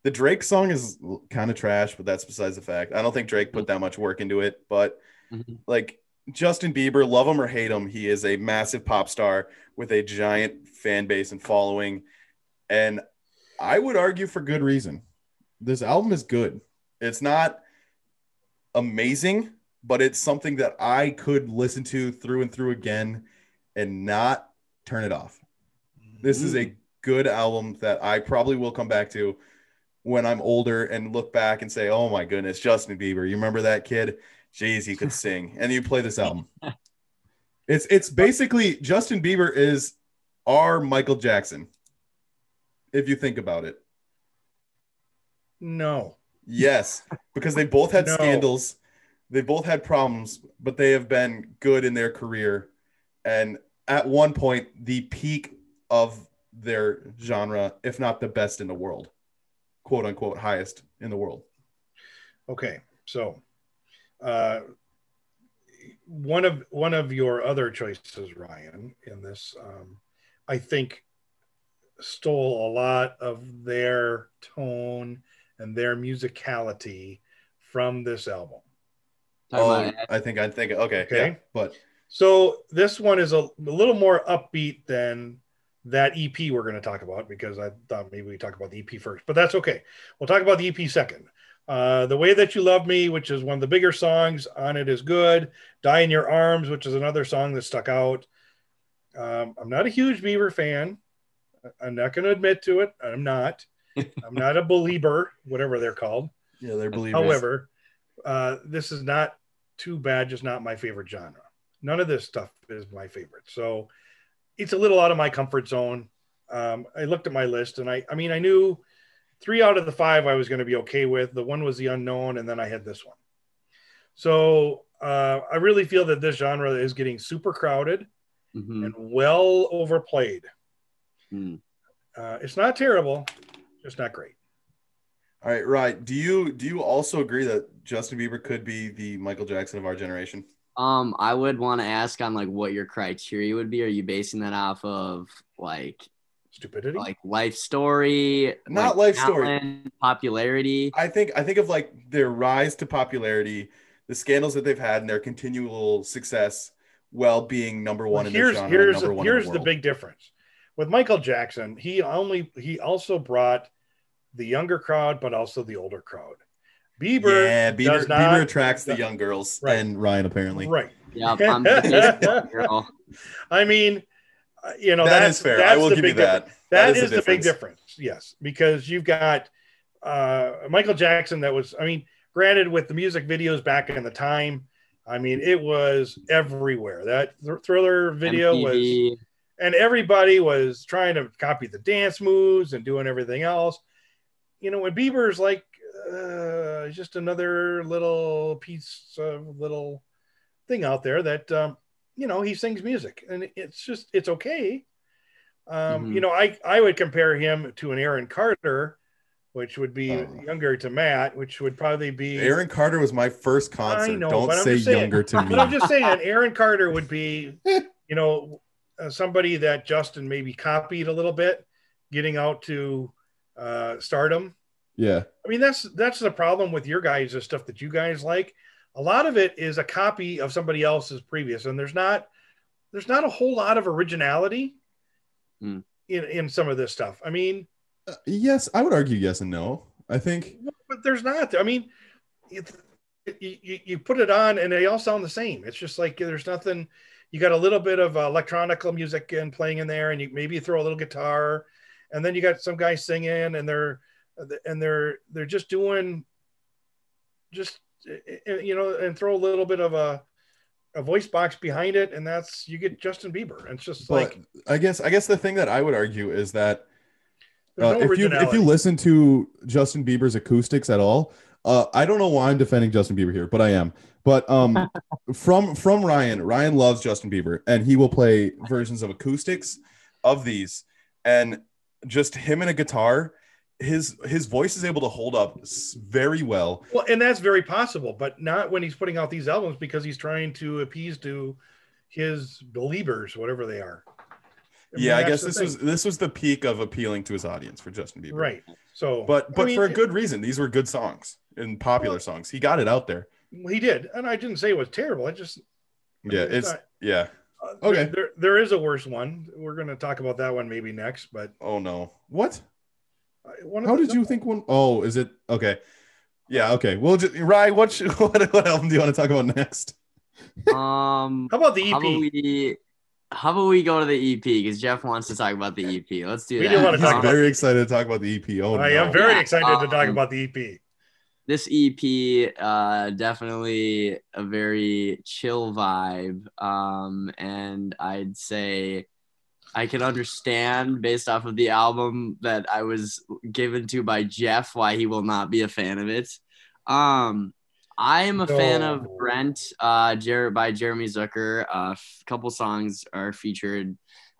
A: the Drake song is kind of trash, but that's besides the fact. I don't think Drake put that much work into it. But
C: Mhm.
A: like Justin Bieber, love him or hate him, he is a massive pop star with a giant fan base and following. And I would argue for good reason. This album is good. It's not amazing, but it's something that I could listen to through and through again and not turn it off. This is a mm-hmm. good album that I probably will come back to when I'm older and look back and say, "Oh my goodness, Justin Bieber! You remember that kid? Jeez, he could sing." And you play this album. It's it's basically Justin Bieber is our Michael Jackson, if you think about it.
B: No.
A: Yes, because they both had
B: No.
A: scandals, they both had problems, but they have been good in their career. And at one point, the peak of their genre, if not the best in the world, quote unquote, highest in the world.
B: Okay. So uh one of one of your other choices, Ryan, in this, um, I think stole a lot of their tone and their musicality from this album.
A: Oh, I think I think okay,
B: Okay.
A: yeah, but
B: So this one is a, a little more upbeat than that EP we're going to talk about because I thought maybe we talk about the EP first, but that's okay. We'll talk about the EP second. Uh, the way that you love me, which is one of the bigger songs on it, is good. Die in Your Arms, which is another song that stuck out. Um, I'm not a huge Beaver fan. I'm not going to admit to it. I'm not. I'm not a believer, whatever they're called.
A: yeah, they're believers.
B: However, uh, this is not too bad, just not my favorite genre. None of this stuff is my favorite. So it's a little out of my comfort zone. Um, I looked at my list and I, I mean, I knew three out of the five I was going to be okay with. The one was the unknown, and then I had this one. So uh, I really feel that this genre is getting super crowded
C: Mhm.
B: and well overplayed.
C: Mm.
B: Uh, it's not terrible, just not great.
A: All right, right. Do you do you also agree that Justin Bieber could be the Michael Jackson of our generation?
C: Um, I would want to ask on like what your criteria would be. Are you basing that off of like
B: Stupidity.
C: like life story,
A: Not
C: like,
A: life story.
C: talent, popularity?
A: I think I think of like their rise to popularity, the scandals that they've had, and their continual success, while being number one
B: Well,
A: in
B: here's
A: their genre,
B: here's
A: number
B: the,
A: one in
B: here's
A: the,
B: the big difference with Michael Jackson. He only he also brought the younger crowd, but also the older crowd. Bieber,
A: yeah, Bieber,
B: does not-
A: Bieber attracts the young girls,
B: Right.
A: and Ryan apparently.
B: right?
C: Yep, I'm the Facebook girl.
B: I mean, uh, you know
A: that
B: that's
A: is fair.
B: That's
A: I will
B: the
A: give you
B: big difference.
A: that.
B: that
A: is
B: is,
A: the
B: the big
A: difference.
B: difference. Yes, because you've got uh, Michael Jackson. That was, I mean, granted, with the music videos back in the time, I mean, it was everywhere. That Thr- Thriller video was and everybody was trying to copy the dance moves and doing everything else. You know, when Bieber's like uh, just another little piece of little thing out there that um, you know he sings music and it's just it's okay. Um,
C: Mhm.
B: You know, I I would compare him to an Aaron Carter, which would be
A: Oh.
B: younger to Matt, which would probably be
A: Aaron Carter was my first concert.
B: I know,
A: Don't say
B: just saying-
A: younger to me.
B: but I'm just saying, Aaron Carter would be, you know, uh, somebody that Justin maybe copied a little bit, getting out to uh, stardom.
A: yeah,
B: I mean, that's that's the problem with your guys' the stuff that you guys like. A lot of it is a copy of somebody else's previous, and there's not there's not a whole lot of originality
C: Hmm.
B: in in some of this stuff. I mean,
A: Uh, yes, I would argue yes and no. I think
B: but there's not. I mean, it, you, you, you put it on and they all sound the same. It's just like there's nothing. You got a little bit of uh, electronical music and playing in there, and you maybe throw a little guitar, and then you got some guy singing, and they're and they're they're just doing just you know, and throw a little bit of a a voice box behind it, and that's you get Justin Bieber. And it's just
A: but
B: like
A: I guess I guess the thing that I would argue is that uh,
B: no
A: if you if you listen to Justin Bieber's acoustics at all, uh, I don't know why I'm defending Justin Bieber here, but I am. But um, from from Ryan, Ryan loves Justin Bieber, and he will play versions of acoustics of these, and just him and a guitar, his his voice is able to hold up very well.
B: Well, and that's very possible, but not when he's putting out these albums because he's trying to appease to his believers, whatever they are. mean,
A: yeah, I guess this
B: thing.
A: was this was the peak of appealing to his audience for Justin Bieber.
B: right. So,
A: But
B: I
A: but
B: mean,
A: for a good reason. These were good songs and popular
B: Well-
A: songs. He got it out there.
B: he did, and I didn't say it was terrible. I just
A: Yeah,
B: it's
A: it's
B: not-
A: yeah.
B: uh,
A: Okay.
B: There, there, there is a worse one. We're going to talk about that one maybe next. But
A: Oh no. What?
B: Uh, one of
A: How
B: the-
A: did you think one? Oh, is it okay? Yeah, okay. We'll just Ryan. What sh- what what album do you want to talk about next?
C: Um,
B: How about the EP?
C: how about we? How about we go to the EP because Jeff wants to talk about the EP. Let's do
B: We
C: that.
B: do wanna
A: He's
B: talk about-
A: very excited to talk about the EP. Oh
B: I
A: no.
B: am very
C: Yeah,
B: excited to talk
C: um,
B: about the E EP.
C: this EP uh definitely a very chill vibe um and I'd say I can understand based off of the album that I was given to by Jeff why he will not be a fan of it. Um I am a fan of Brent uh Jer- by Jeremy Zucker. A uh, f- couple songs are featured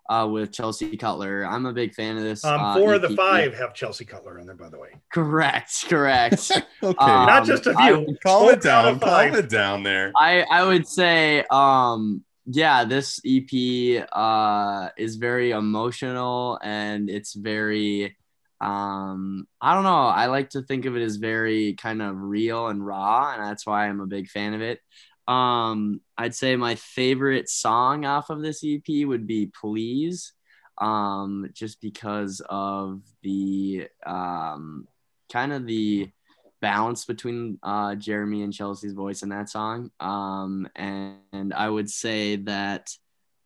C: uh with Chelsea Cutler. I'm a big fan of this.
B: Um,
C: uh,
B: four of the five have Chelsea Cutler in there, by the way.
C: Correct, correct.
A: okay.
C: Um,
B: Not just a few.
C: would
A: calm it down.
B: out of.
A: Calm it down there.
C: I I would say um yeah this EP uh is very emotional and it's very um I don't know I like to think of it as very kind of real and raw and that's why I'm a big fan of it. Um I'd say my favorite song off of this EP would be Please um just because of the um kind of the balance between uh, Jeremy and Chelsea's voice in that song. Um, and, and I would say that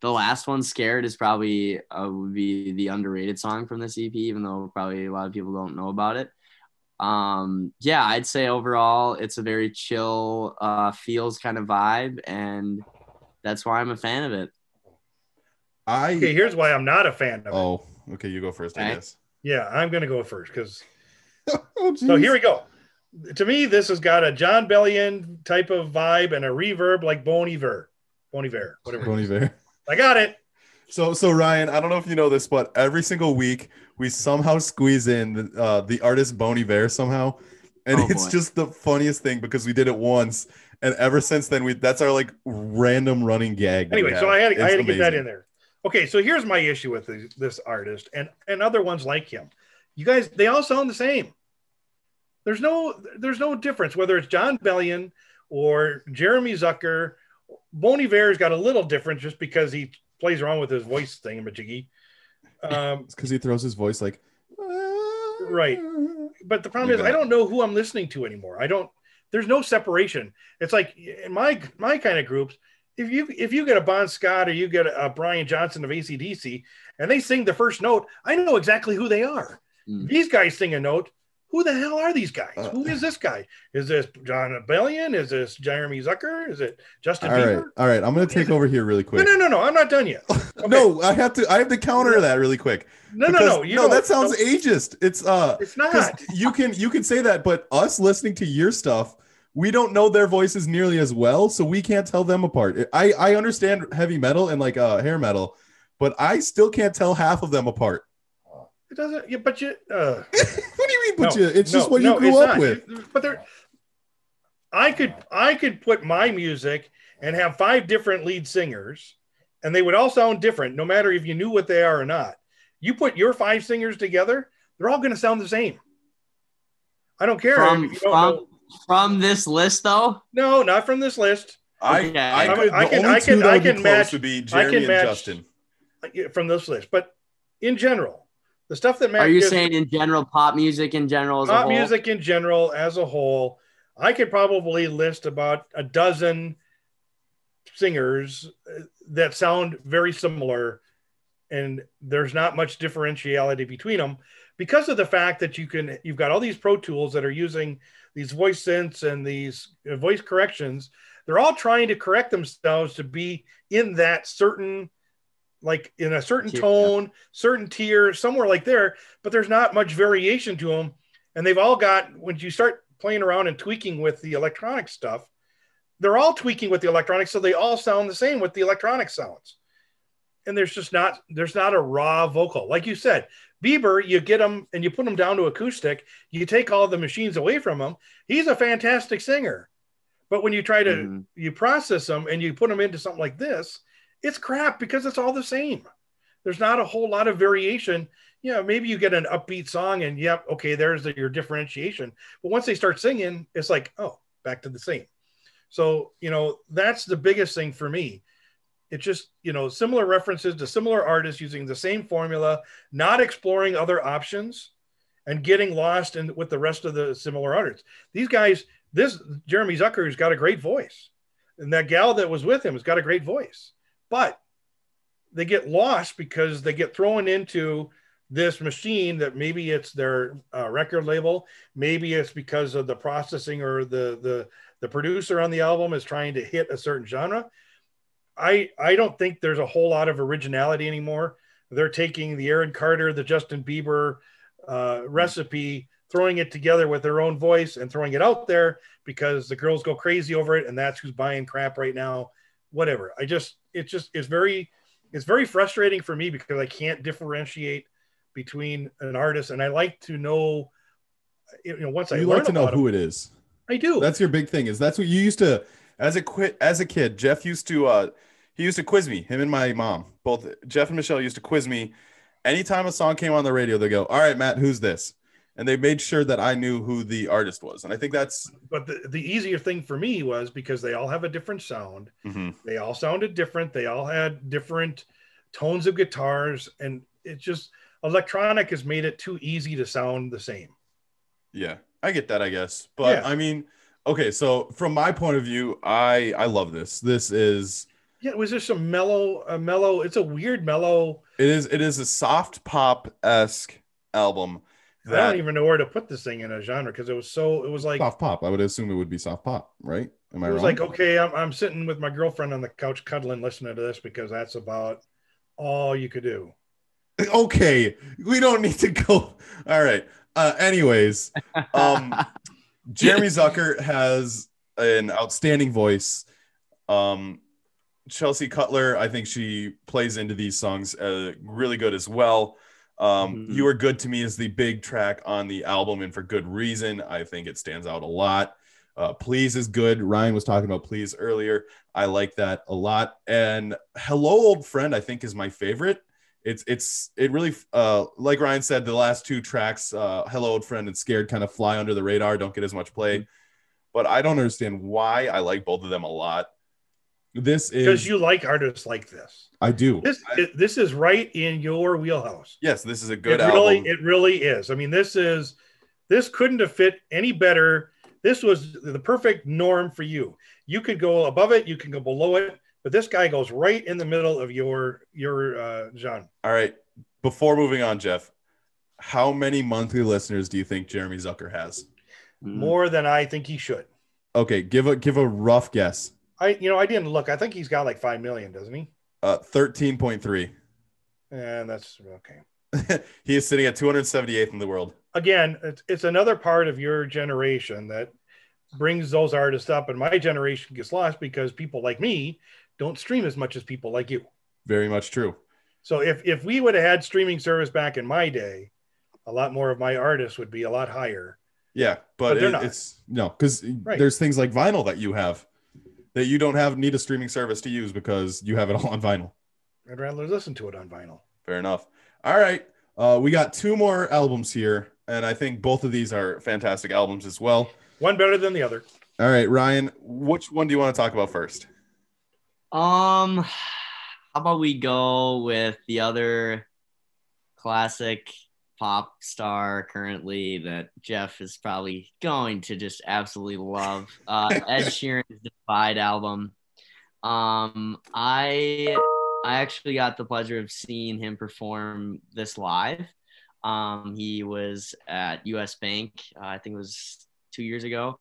C: the last one, "Scared," is probably uh, would be the underrated song from this EP, even though probably a lot of people don't know about it. Um, yeah, I'd say overall it's a very chill, uh, feels kind of vibe, and that's why I'm a fan of it.
A: I
B: Okay, here's why I'm not a fan of it.
A: oh okay, you go first. I guess.
B: Yeah, I'm gonna go first because
A: oh,
B: so here we go. To me, this has got a Jon Bellion type of vibe and a reverb like Bon Iver, Bon Iver, whatever.
A: Bon Iver.
B: I got it.
A: So, so Ryan, I don't know if you know this, but every single week we somehow squeeze in the, uh, the artist Bon Iver somehow, and
C: Oh,
A: it's
C: boy.
A: just the funniest thing because we did it once, and ever since then we that's our like random running gag.
B: Anyway, so. I had, I had to get that in there. Okay, so here's my issue with this, this artist and and other ones like him. You guys, they all sound the same. There's no there's no difference whether it's Jon Bellion or Jeremy Zucker. Bon Iver's got a little difference just because he plays around with his voice thing, majiggy. Um,
A: It's because he throws his voice like
B: Right. but the problem is. I don't know who I'm listening to anymore. I don't. There's no separation. It's like in my my kind of groups. If you if you get a Bon Scott or you get a, Brian Johnson of ACDC and they sing the first note, I know exactly who they are.
C: Mm.
B: These guys sing a note. Who the hell are these guys?
A: Uh,
B: who is this guy? Is this Jon Bellion? Is this Jeremy Zucker? Is it Justin
A: All right,
B: Bieber?
A: all right. I'm gonna take over here really quick.
B: no, no, no. I'm not done yet. Okay.
A: No, I have to. I have to counter that really quick.
B: no, no, no. You
A: no, that sounds
B: no,
A: ageist. It's uh,
B: It's not.
A: you can you can say that, but us listening to your stuff, we don't know their voices nearly as well, so we can't tell them apart. I I understand heavy metal and like uh hair metal, but I still can't tell half of them apart.
B: It doesn't. Yeah, but you. Uh,
A: what do mean? But
B: No,
A: you, it's just
B: no,
A: what you grew up
B: not.
A: with.
B: But there, I could I could put my music and have five different lead singers, and they would all sound different, no matter if you knew what they are or not. You put your five singers together, they're all going to sound the same. I don't care.
C: From
B: don't
C: from
B: know-
C: from this list though.
B: no, not from this list.
A: I,
C: Okay.
A: I,
C: I
A: could,
B: I can- I can- I can match-
A: would be
B: I
A: Jeremy
B: can
A: and
B: match-
A: Justin.
B: From this list, but in general, the stuff that Matt
C: Are you
B: gives-
C: saying in general pop music in general as a
B: pop
C: whole?
B: music in general as a whole i could probably list about a dozen singers uh, that sound very similar and there's not much differentiality between them because of the fact that you can you've got all these pro tools that are using these voice synths and these uh, voice corrections they're all trying to correct themselves to be in that certain like in a certain tone certain tier somewhere like there but there's not much variation to them and they've all got when you start playing around and tweaking with the electronic stuff they're all tweaking with the electronics so they all sound the same with the electronic sounds. And there's just not there's not a raw vocal. Like you said bieber you get him and you put him down to acoustic you take all the machines away from him he's a fantastic singer. But when you try to
C: Mhm.
B: you process them and you put them into something like this it's crap because it's all the same. There's not a whole lot of variation. Yeah maybe you get an upbeat song and yep okay there's the, your differentiation. But once they start singing it's like oh back to the same. So you know that's the biggest thing for me. It's just you know similar references to similar artists using the same formula not exploring other options and getting lost in with the rest of the similar artists. These guys this jeremy zucker has got a great voice and that gal that was with him has got a great voice but they get lost because they get thrown into this machine that maybe it's their uh, record label. Maybe it's because of the processing or the the the producer on the album is trying to hit a certain genre. I i don't think there's a whole lot of originality anymore. They're taking the aaron carter the justin bieber uh, recipe throwing it together with their own voice and throwing it out there because the girls go crazy over it and that's who's buying crap right now whatever i just it's just it's very it's very frustrating for me because i can't differentiate between an artist and i like to know you know once i
A: You like to know who
B: them,
A: it is.
B: i do
A: That's your big thing. Is that's what you used to as a quit as a kid. Jeff used to uh he used to quiz me. Him and my mom both. Jeff and Michelle used to quiz me. Anytime a song came on the radio, they go, "All right, Matt, who's this?" And they made sure that I knew who the artist was. And I think that's
B: but the, the easier thing for me was because they all have a different sound
A: Mhm.
B: they all sounded different they all had different tones of guitars and it just electronic has made it too easy to sound the same
A: yeah. I get that, I guess. But
B: Yeah.
A: I mean, okay, so from my point of view, I I love this. This is
B: yeah it was just a mellow a mellow it's a weird mellow
A: it is it is a soft pop esque album.
B: I don't even know where to put this thing in a genre because it was so it was like
A: soft pop. I would assume it would be soft pop, right? Am I
B: it was
A: wrong?
B: like okay I'm, I'm sitting with my girlfriend on the couch cuddling listening to this because that's about all you could do.
A: Okay, we don't need to go. All right. Uh, anyways, um, Jeremy Zucker has an outstanding voice. Um, Chelsea Cutler, I think she plays into these songs uh, really good as well. Um,
C: Mhm.
A: You Are Good to Me is the big track on the album, and for good reason. I think it stands out a lot. Uh, Please is good. Ryan was talking about Please earlier. I like that a lot. And Hello, Old Friend, I think is my favorite. It's it's it really uh like Ryan said, the last two tracks, uh, Hello, Old Friend and Scared, kind of fly under the radar, don't get as much play. But I don't understand why I like both of them a lot. This is Because
B: you like artists like this.
A: I do.
B: This it, this is right in your wheelhouse.
A: Yes, this is a good
B: it really,
A: album.
B: it really is. I mean, this is this couldn't have fit any better. This was the perfect norm for you. You could go above it, you can go below it, but this guy goes right in the middle of your your uh, genre.
A: All right. Before moving on, Jeff, how many monthly listeners do you think Jeremy Zucker has?
B: More than I think he should.
A: Okay, give a give a rough guess.
B: I you know I didn't look. I think he's got like five million, doesn't he?
A: Uh, thirteen point three.
B: And that's okay.
A: he is sitting at 278th in the world.
B: Again, it's, it's another part of your generation that brings those artists up, and my generation gets lost because people like me don't stream as much as people like you.
A: Very much true.
B: So if if we would have had streaming service back in my day, a lot more of my artists would be a lot higher.
A: Yeah,
B: But
A: but, it- it's no because
B: Right.
A: there's things like vinyl that you have that you don't have need a streaming service to use because you have it all on vinyl.
B: I'd rather listen to it on vinyl.
A: Fair enough. All right, uh, we got two more albums here, and I think both of these are fantastic albums as well.
B: One better than the other.
A: All right, Ryan, which one do you want to talk about first?
C: Um, how about we go with the other classic pop star currently that Jeff is probably going to just absolutely love. Uh, Ed Sheeran's Divide album. Um, I I actually got the pleasure of seeing him perform this live. Um, he was at US Bank, uh, I think it was two years ago.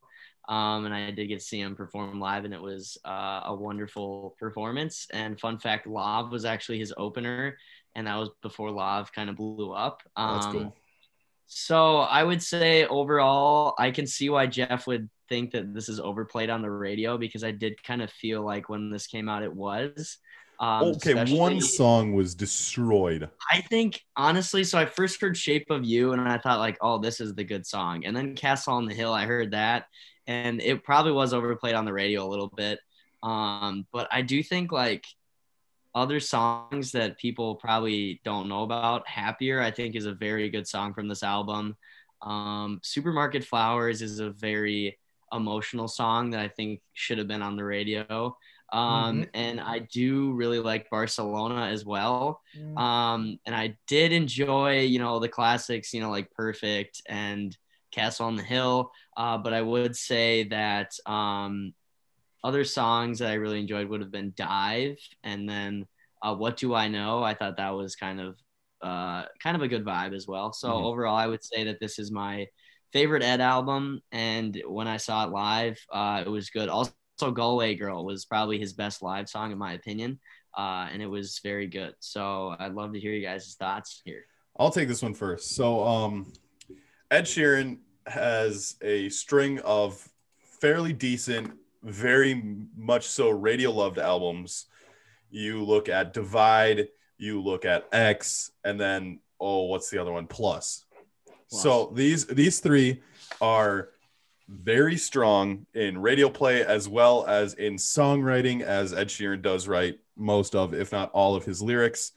C: Um, and I did get to see him perform live, and it was uh, a wonderful performance. And fun fact, Lauv was actually his opener, and that was before Lauv kind of blew up. Um,
A: That's cool.
C: So I would say overall, I can see why Jeff would think that this is overplayed on the radio because I did kind of feel like when this came out, it was. Um,
A: okay, one song was destroyed.
C: I think honestly, so I first heard "Shape of You" and I thought like, "Oh, this is the good song." And then "Castle on the Hill," I heard that, and it probably was overplayed on the radio a little bit. Um, but I do think like other songs that people probably don't know about, "Happier," I think is a very good song from this album. Um, "Supermarket Flowers" is a very emotional song that I think should have been on the radio. Um, And I do really like Barcelona as well. Um, and I did enjoy, you know, the classics, you know, like Perfect and Castle on the Hill. Uh, but I would say that um, other songs that I really enjoyed would have been Dive and then uh, What Do I Know? I thought that was kind of uh, kind of a good vibe as well. So
A: Mhm.
C: overall, I would say that this is my favorite Ed album. And when I saw it live, uh, it was good. Also, Galway Girl was probably his best live song, in my opinion uh, and it was very good. So I'd love to hear you guys' thoughts here.
A: I'll take this one first. So, um, Ed Sheeran has a string of fairly decent, very much so radio loved albums. You look at Divide, you look at X, and then oh, what's the other one? Plus. So these these three are very strong in radio play as well as in songwriting, as Ed Sheeran does write most of, if not all of his lyrics.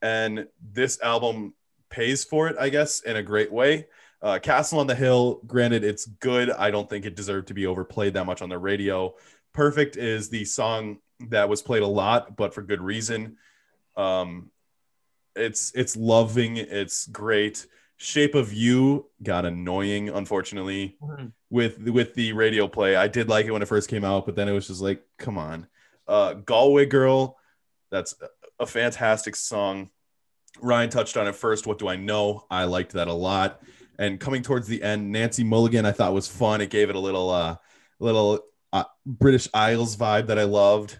A: And this album pays for it, I guess, in a great way. Uh, Castle on the Hill, granted, it's good. I don't think it deserved to be overplayed that much on the radio. Perfect is the song that was played a lot, but for good reason. Um, it's it's loving, it's great. Shape of You got annoying, unfortunately, with with the radio play. I did like it when it first came out, but then it was just like, come on. Uh, Galway Girl, that's a fantastic song. Ryan touched on it first. What do I know? I liked that a lot. And coming towards the end, Nancy Mulligan, I thought was fun. It gave it a little, uh, little uh, British Isles vibe that I loved.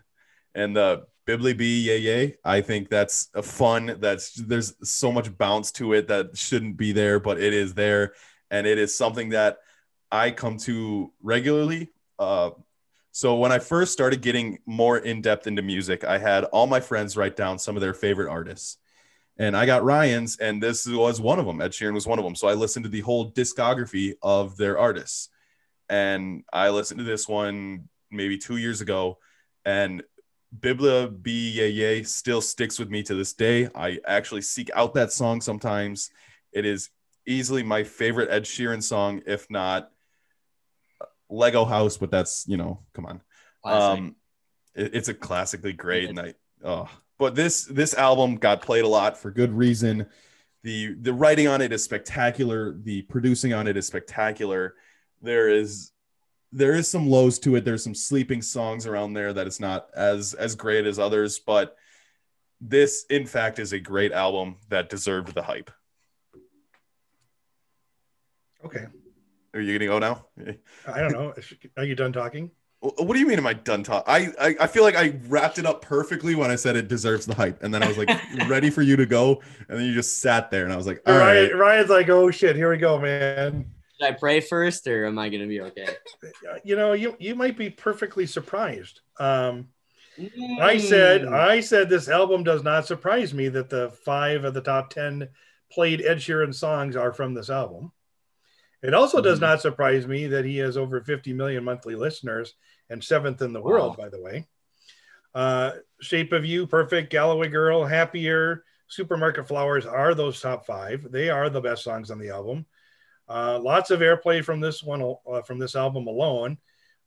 A: And the Bibia Be Ye Ye. I think that's a fun. That's there's so much bounce to it that shouldn't be there, but it is there, and it is something that I come to regularly. Uh, so when I first started getting more in depth into music, I had all my friends write down some of their favorite artists, and I got Ryan's, and this was one of them. Ed Sheeran was one of them. So I listened to the whole discography of their artists, and I listened to this one maybe two years ago, and Bibia Be Ye Ye still sticks with me to this day. I actually seek out that song sometimes. It is easily my favorite Ed Sheeran song, if not Lego House, but that's you know, come on.
C: Classic.
A: Um, it- it's a classically great and I oh but this this album got played a lot for good reason. The the writing on it is spectacular, the producing on it is spectacular. There is there is some lows to it. There's some sleeping songs around there that it's not as as great as others, but this in fact is a great album that deserved the hype.
B: Okay.
A: Are you gonna go now?
B: I don't know. Are you done talking?
A: What do you mean? Am I done talking? I, I I feel like I wrapped it up perfectly when I said it deserves the hype, and then I was like ready for you to go, and then you just sat there, and I was like, all right,
B: Ryan, Ryan's like, oh shit, here we go, man.
C: Should I pray first, or am I gonna be okay?
B: You know, you you might be perfectly surprised. Um, I said,
C: Mm.
B: I said this album does not surprise me that the five of the top ten played Ed Sheeran songs are from this album. It also does
C: Mhm.
B: not surprise me that he has over 50 million monthly listeners and seventh in the world, by the way. Uh, Shape of You, Perfect, Galloway Girl, Happier, Supermarket Flowers are those top five. They are the best songs on the album. Uh, lots of airplay from this one, uh, from this album alone.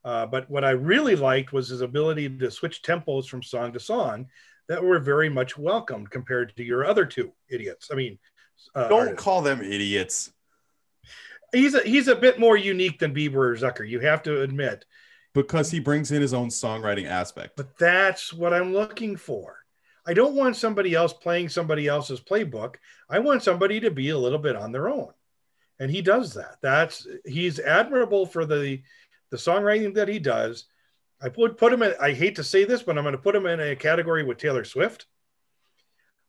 B: Uh, but what I really liked was his ability to switch tempos from song to song that were very much welcomed compared to your other two idiots. I mean, uh,
A: don't
B: artists.
A: call them idiots.
B: He's a, he's a bit more unique than Bieber or Zucker. You have to admit,
A: because he brings in his own songwriting aspect.
B: but that's what I'm looking for. I don't want somebody else playing somebody else's playbook. I want somebody to be a little bit on their own, and he does that. That's he's admirable for the the songwriting that he does. I would put him in. I hate to say this, but I'm going to put him in a category with Taylor Swift.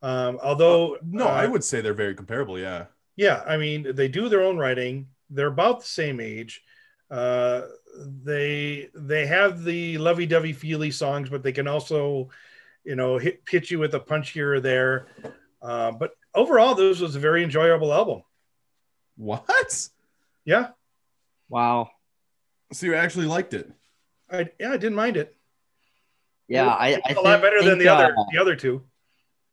B: Um, although
A: no,
B: uh,
A: I would say they're very comparable. Yeah,
B: Yeah, I mean, they do their own writing. They're about the same age. Uh, they they have the lovey-dovey feely songs, but they can also, you know, hit hit you with a punch here or there. Uh, but overall, this was a very enjoyable album.
A: what?
B: Yeah,
C: Wow.
A: So you actually liked it?
B: I yeah, I didn't mind it.
C: Yeah, I, I
B: It's a
C: think,
B: lot better than
C: think,
B: the other
C: uh,
B: the other two.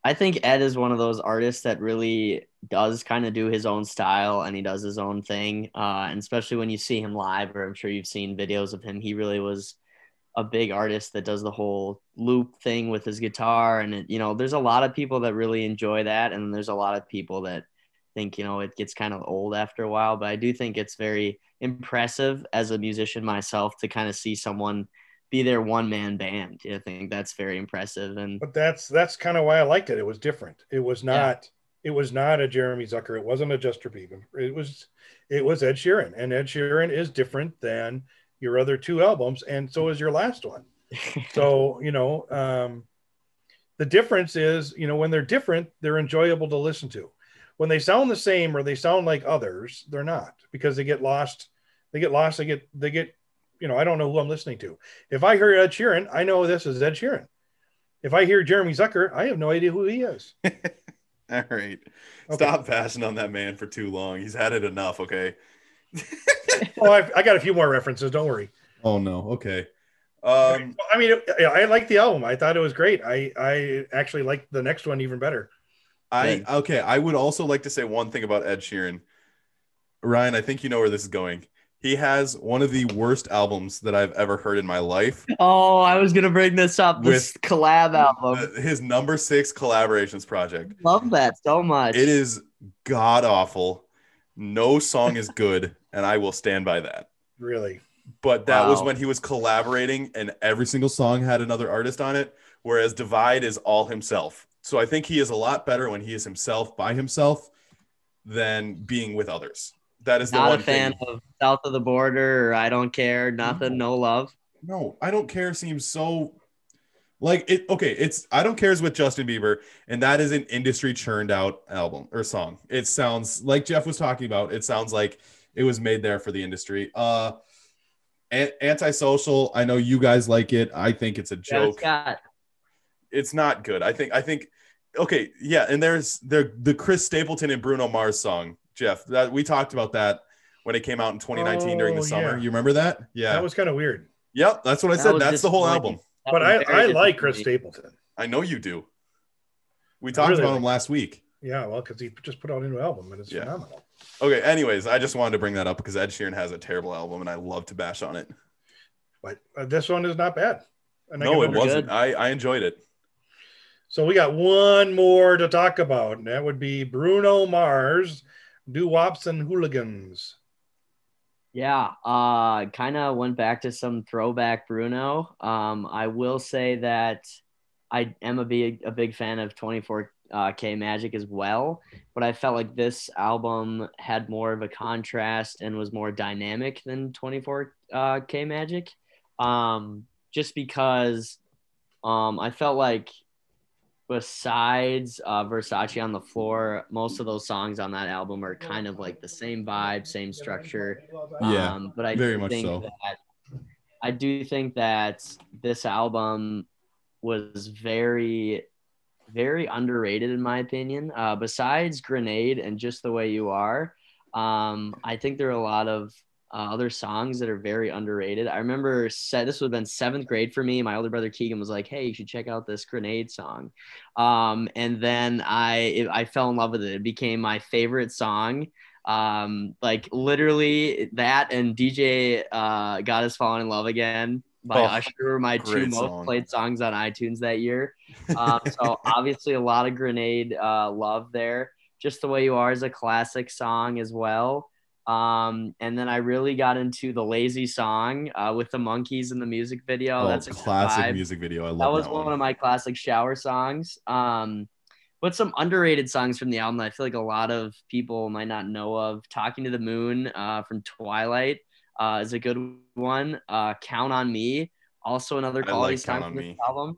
C: I think Ed is one of those artists that really does kind of do his own style and he does his own thing. Uh, and especially when you see him live, or I'm sure you've seen videos of him, he really was a big artist that does the whole loop thing with his guitar. And, it, you know, there's a lot of people that really enjoy that. And there's a lot of people that think, you know, it gets kind of old after a while. But I do think it's very impressive as a musician myself to kind of see someone be their one man band. I think that's very impressive. And
B: But that's that's kind of why I liked it. It was different. It was not it was not a Jeremy Zucker. It wasn't a Jester Bieber. It was it was Ed Sheeran, and Ed Sheeran is different than your other two albums, and so is your last one. So you know, um, the difference is you know when they're different, they're enjoyable to listen to. When they sound the same or they sound like others, they're not because they get lost. They get lost. They get they get you know I don't know who I'm listening to. If I hear Ed Sheeran, I know this is Ed Sheeran. If I hear Jeremy Zucker, I have no idea who he is.
A: All right.
B: Okay.
A: Stop bashing on that man for too long. He's had it enough. Okay.
B: Oh, I've, I got a few more references. Don't worry.
A: Oh no. Okay. Um.
B: I mean, I I like the album. I thought it was great. I I actually liked the next one even better.
A: I okay. I would also like to say one thing about Ed Sheeran. Ryan, I think you know where this is going. He has one of the worst albums that I've ever heard in my life.
C: Oh, I was gonna bring this up. This collab album.
A: His number six collaborations project.
C: Love that so much.
A: It is god awful. No song is good, and I will stand by that.
B: Really.
A: But that was when he was collaborating, and every single song had another artist on it. Whereas Divide is all himself. So I think he is a lot better when he is himself by himself than being with others. That is the
C: Not a fan
A: thing.
C: of South of the Border or I don't care, nothing, no love.
A: No, I don't care. Seems so Like it okay, it's I don't care cares with Justin Bieber, and that is an industry churned out album or song. It sounds like Jeff was talking about, it sounds like it was made there for the industry. Uh An- antisocial, I know you guys like it. I think it's a joke.
C: got-
A: it's not good. I think I think okay, yeah, and there's there the Chris Stapleton and Bruno Mars song, Jeff. That we talked about that when it came out in 2019 during the
B: Oh,
A: summer.
B: yeah.
A: You remember that? Yeah.
B: That was kind of weird.
A: yep, that's what I
C: That
A: said. That's the whole album.
C: that
B: But I, I like Chris. Stapleton.
A: I know you do. We talked
B: really
A: about
B: like
A: him last week.
B: Yeah, well, because he just put out a new album and it's
A: Yeah.
B: phenomenal.
A: Okay, anyways, I just wanted to bring that up because Ed Sheeran has a terrible album and I love to bash on it.
B: But uh, this one is not bad. And I
A: No, it wasn't. I, I enjoyed it.
B: So we got one more to talk about, and that would be Bruno Mars, Doo Wops and Hooligans.
C: Yeah, uh kind of went back to some throwback Bruno. Um I will say that I am a big a big fan of 24 uh, Magic as well, but I felt like this album had more of a contrast and was more dynamic than 24 uh, Magic. Um just because um I felt like besides uh, Versace on the floor, most of those songs on that album are kind of like the same vibe, same structure.
A: Yeah,
C: Um, but I
A: very much
C: think
A: so.
C: that I do think that this album was very, very underrated in my opinion. Uh, besides Grenade and Just the Way You Are, um, I think there are a lot of uh, other songs that are very underrated. I remember said this would have been seventh grade for me. My older brother Keegan was like, "Hey, you should check out this Grenade song," um, and then I it, I fell in love with it. It became my favorite song um like literally that and dj uh got us falling in love again by
A: Oh,
C: usher were my two most
A: song.
C: played songs on itunes that year um so obviously a lot of grenade uh love there just the way you are is a classic song as well um and then i really got into the lazy song uh with the monkeys in the music video
A: Oh,
C: that's a
A: classic
C: vibe
A: music video. I love
C: that was
A: that
C: one.
A: one.
C: of my classic shower songs. Um, but some underrated songs from the album that I feel like a lot of people might not know of. Talking to the Moon uh, from Twilight uh, is a good one. Uh, Count on Me, also another quality
A: like
C: song from this album.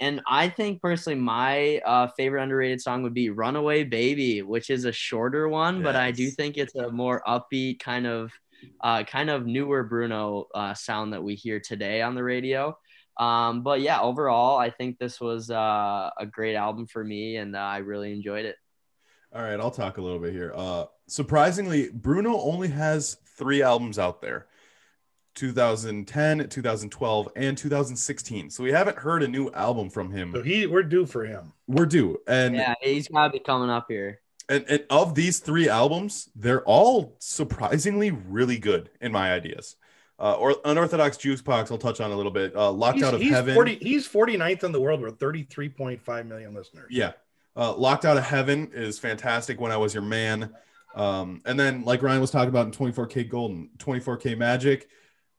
C: And I think personally, my uh, favorite underrated song would be "Runaway Baby," which is a shorter one, but I do think it's a more upbeat kind of, uh, kind of newer Bruno uh, sound that we hear today on the radio. Um, but yeah, overall, I think this was uh, a great album for me, and uh, I really enjoyed it.
A: All right, I'll talk a little bit here. Uh, surprisingly, Bruno only has three albums out there 2010, 2012, and 2016. So we haven't heard a new album from him.
B: So he, we're due for him.
A: We're due. And,
C: yeah, he's got to be coming up here.
A: and, and of these three albums, they're all surprisingly really good in my ideas. Uh, or Unorthodox Jukebox, I'll touch on a little bit. Uh, Locked
B: He's,
A: Out of
B: he's
A: Heaven.
B: 40, he's 49th in the world with 33.5 million listeners.
A: Yeah. Uh, Locked Out of Heaven is fantastic. When I Was Your Man. Um, and then, like Ryan was talking about in 24K Golden, 24K Magic,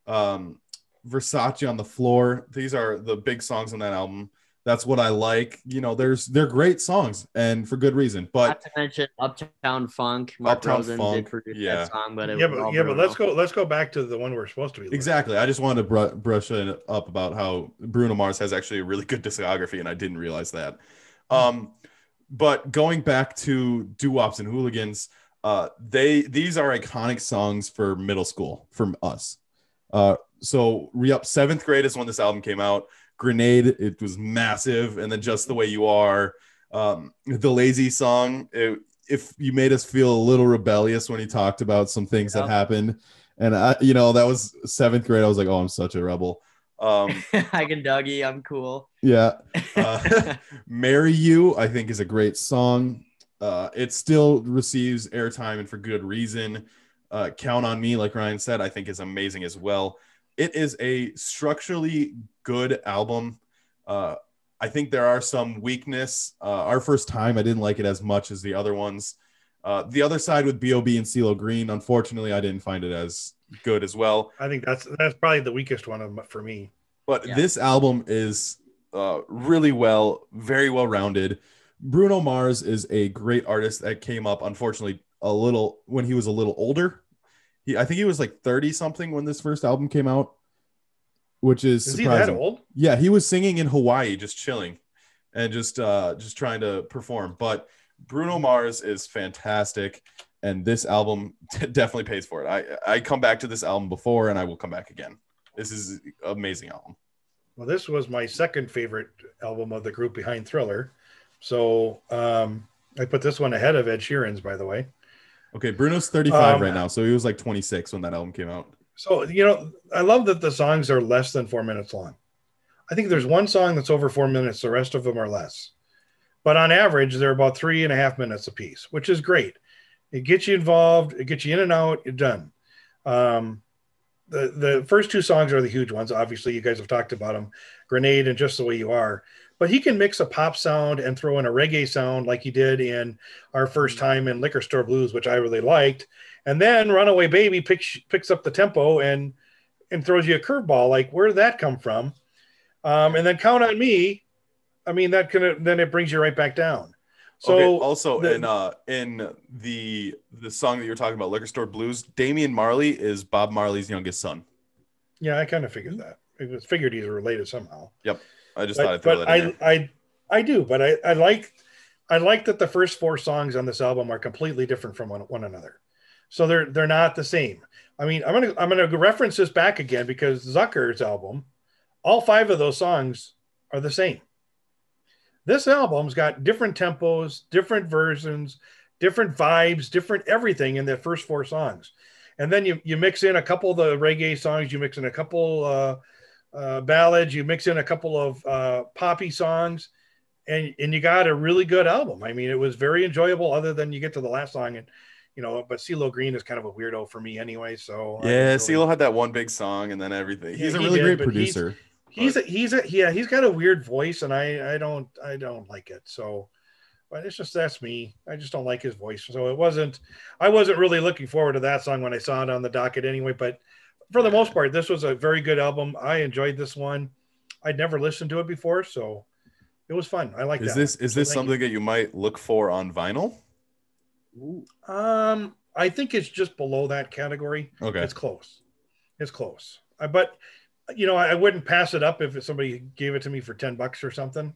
A: um, Versace on the Floor. These are the big songs on that album. That's what I like. You know, there's they're great songs and for good reason.
C: But Not
A: But
C: to mention Uptown Funk. Mark
A: Uptown
C: Ronson
A: Funk,
C: did produce
A: yeah.
C: that song, but it
B: Yeah,
C: was
B: but yeah, but let's go. Let's go back to the one we're supposed to be. listening.
A: exactly, I just wanted to br- brush it up about how Bruno Mars has actually a really good discography, and I didn't realize that. Um, but going back to doo wops and hooligans, uh, they these are iconic songs for middle school from us. Uh, so re up seventh grade is when this album came out. Grenade, it was massive, and then just the way you are, um, the lazy song. It, if you made us feel a little rebellious when he talked about some things that happened, and I, you know, that was seventh grade. I was like, oh, I'm such a rebel. Um,
C: I can Dougie. I'm cool.
A: yeah, uh, Marry You, I think, is a great song. Uh, it still receives airtime and for good reason. Uh, Count on Me, like Ryan said, I think is amazing as well. It is a structurally good album. Uh, I think there are some weakness. Uh, our first time, I didn't like it as much as the other ones. Uh, the other side with B.O.B. and CeeLo Green, unfortunately, I didn't find it as good as well.
B: I think that's that's probably the weakest one of 'em for me.
A: But
C: Yeah.
A: this album is uh, really well, very well rounded. Bruno Mars is a great artist that came up, unfortunately, a little when he was a little older. He, I think he was like 30 something when this first album came out. which is,
B: Is he that old?
A: Yeah, he was singing in Hawaii, just chilling and just uh just trying to perform. But Bruno Mars is fantastic, and this album definitely pays for it. I I come back to this album before, and I will come back again. This is an amazing album.
B: Well, this was my second favorite album of the group behind Thriller. So um, I put this one ahead of Ed Sheeran's, by the way.
A: Okay, Bruno's 35
B: Um,
A: right now, so he was like 26 when that album came out.
B: So, you know, I love that the songs are less than four minutes long. I think there's one song that's over four minutes, the rest of them are less. But on average, they're about three and a half minutes apiece, which is great. It gets you involved, it gets you in and out, you're done. Um, the, the first two songs are the huge ones. Obviously, you guys have talked about them Grenade and Just the Way You Are. But he can mix a pop sound and throw in a reggae sound like he did in our first time in Liquor Store Blues, which I really liked. And then runaway baby picks picks up the tempo and and throws you a curveball. Like where did that come from? Um, and then count on me i mean that can then it brings you right back down. So
A: okay, also
B: the-
A: in uh in the the song that you're talking about, Liquor Store Blues, Damian Marley is Bob Marley's youngest son.
B: yeah i kind of figured that. It was figured he's related somehow
A: I just thought
B: but,
A: I'd throw that in
B: I. I i do but i i like i like that the first four songs on this album are completely different from one, one another. So they're they're not the same. I mean i'm gonna i'm gonna reference this back again because zucker's album all five of those songs are the same. This album's got different tempos different versions different vibes different everything in the first four songs. And then you you mix in a couple of the reggae songs you mix in a couple uh uh, ballads. You mix in a couple of uh, poppy songs, and and you got a really good album. I mean, it was very enjoyable. Other than you get to the last song, and you know, but CeeLo Green is kind of a weirdo for me anyway. So
A: yeah,
B: didn't really-
A: CeeLo had that one big song and then everything.
B: Yeah,
A: He's a
B: he
A: really
B: did,
A: great
B: but he's-
A: producer.
B: he's a, he's a yeah he's got a weird voice, and I I don't I don't like it. So. But it's just that's me. I just don't like his voice. So it wasn't. I wasn't really looking forward to that song when I saw it on the docket anyway. But for the most part, this was a very good album. I enjoyed this one. I'd never listened to it before, so it was fun. I like
A: Is
B: that.
A: this is
B: So
A: this something that you might look for on vinyl?
B: Um, I think it's just below that category.
A: Okay.
B: It's close. It's close. I, but you know, I, wouldn't pass it up if somebody gave it to me for ten bucks or something.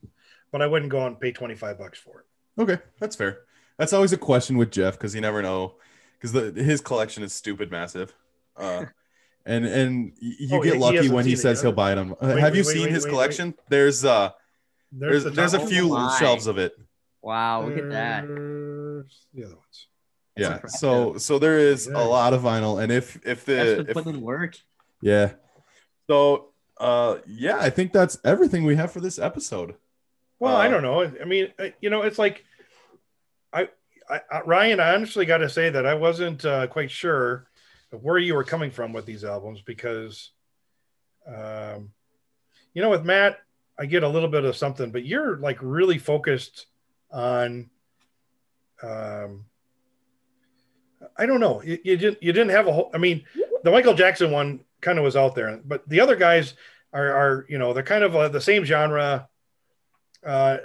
B: But I wouldn't go out and pay twenty five bucks for it.
A: Okay, that's fair. That's always a question with Jeff because you never know because the his collection is stupid massive. Uh, and and you
B: Oh,
A: get
B: he
A: lucky
B: hasn't
A: when he says
B: yet.
A: he'll buy it on. Uh,
B: Wait,
A: have you
B: wait, wait,
A: seen
B: wait,
A: his
B: wait,
A: collection? There's uh there's
B: the
A: there's a few
B: one.
A: shelves of it.
C: Wow, look at that.
B: There's The other ones.
C: That's
A: Yeah.
C: impressive.
A: So so there is
B: Yeah.
A: a lot of vinyl, and if if
C: That's
A: the if,
C: putting work.
A: yeah, so uh yeah, I think that's everything we have for this episode.
B: Well, I
A: Uh,
B: don't know. I mean, you know, it's like I, I, I Ryan. I honestly got to say that I wasn't uh, quite sure of where you were coming from with these albums because, um, you know, with Matt, I get a little bit of something, but you're like really focused on. Um, I don't know. You, you didn't. You didn't have a whole. I mean, the Michael Jackson one kind of was out there, but the other guys are, are you know, they're kind of uh, the same genre uh,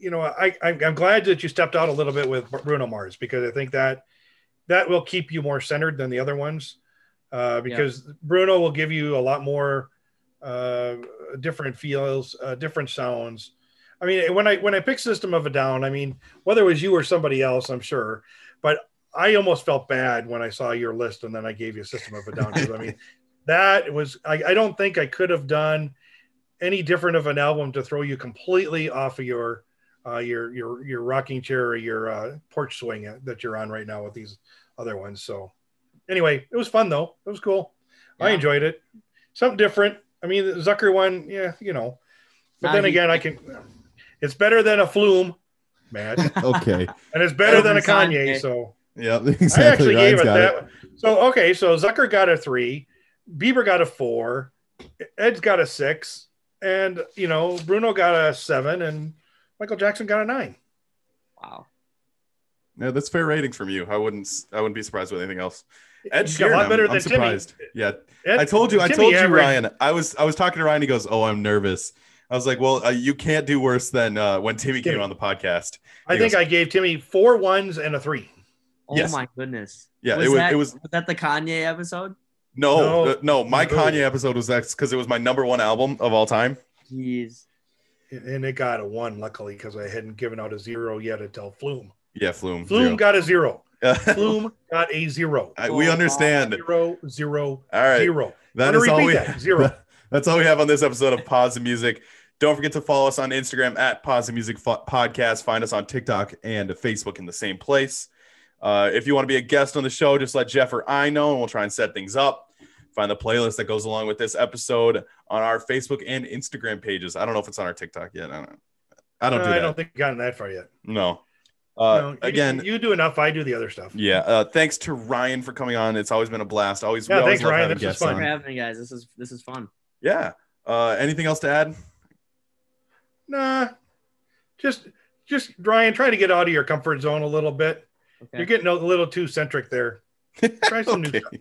B: you know, I, I I'm glad that you stepped out a little bit with Bruno Mars because I think that that will keep you more centered than the other ones. Uh, because Bruno will give you a lot more uh, different feels, uh, different sounds. I mean, when I when I picked System of a Down, I mean, whether it was you or somebody else, I'm sure, but I almost felt bad when I saw your list and then I gave you System of a Down. I mean, that was I, I don't think I could have done any different of an album to throw you completely off of your uh, your your your rocking chair or your uh, porch swing that you're on right now with these other ones. So anyway, it was fun though. It was cool. I enjoyed it. Something different. I mean, the Zucker one, yeah, you know. But
C: Nah,
B: then
C: he-
B: again, I can. It's better than a Flume, Matt,
A: Okay.
B: and it's better than a Kanye.
C: Kanye.
B: So
A: yeah, exactly.
B: I
A: exactly.
B: actually
A: Ryan's
B: gave it
A: got
B: that. So okay, so Zucker got a three, Bieber got a four, Ed's got a six, and you know Bruno got a seven, and Michael Jackson got a nine.
C: Wow.
A: Yeah, that's fair ratings from you. I wouldn't I wouldn't be surprised with anything else. Ed
B: He's got a
A: Sheeran,
B: lot
A: I'm,
B: better
A: I'm
B: than
A: surprised.
B: Timmy.
A: Yeah,
B: Ed-
A: I told you, I told you,
B: averaged-
A: Ryan. I was I was talking to Ryan. He goes, "Oh, I'm nervous." I was like, "Well, uh, you can't do worse than uh, when Timmy came on the podcast."
B: I
A: He
B: think
A: goes-
B: I gave Timmy four ones and a three.
C: Oh
A: Yes.
C: my goodness.
A: Yeah, it was-
C: that,
A: it was-
C: that the Kanye episode?
A: No,
B: No.
A: uh, no, my
B: No.
A: Kanye episode was that because it was my number one album of all time.
C: Jeez.
B: And it got a one, luckily, because I hadn't given out a zero yet until Flume.
A: Yeah, Flume.
B: Flume got a zero.
A: zero.
B: Flume got a zero.
A: I- we understand.
B: Zero, zero,
A: All right.
B: zero.
A: That is all we
B: that, zero.
A: That's all we have on this episode of Pause the Music. Don't forget to follow us on Instagram at Pause the Music Podcast. Find us on TikTok and Facebook in the same place. Uh, if you want to be a guest on the show, just let Jeff or I know, and we'll try and set things up. Find the playlist that goes along with this episode on our Facebook and Instagram pages. I don't know if it's on our TikTok yet. I don't. I don't
B: Uh,
A: do
B: I don't think we've gotten that far yet.
A: no. Uh,
B: No, you-
A: again,
B: you, do enough. I do the other stuff.
A: yeah. Uh, thanks to Ryan for coming on. It's always been a blast. Always, we
B: Yeah,
A: always
B: thanks,
A: love
B: Ryan. This was fun.
C: Thanks for having me, guys. This is this is fun.
A: Yeah. Uh, anything else to add?
B: Nah, just just Ryan, try to get out of your comfort zone a little bit.
C: Okay.
B: You're getting a little too centric there. Try some new stuff.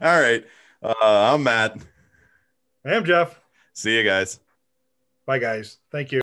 A: All right. Uh, I'm Matt.
B: I am Jeff.
A: See you guys.
B: Bye, guys. Thank you.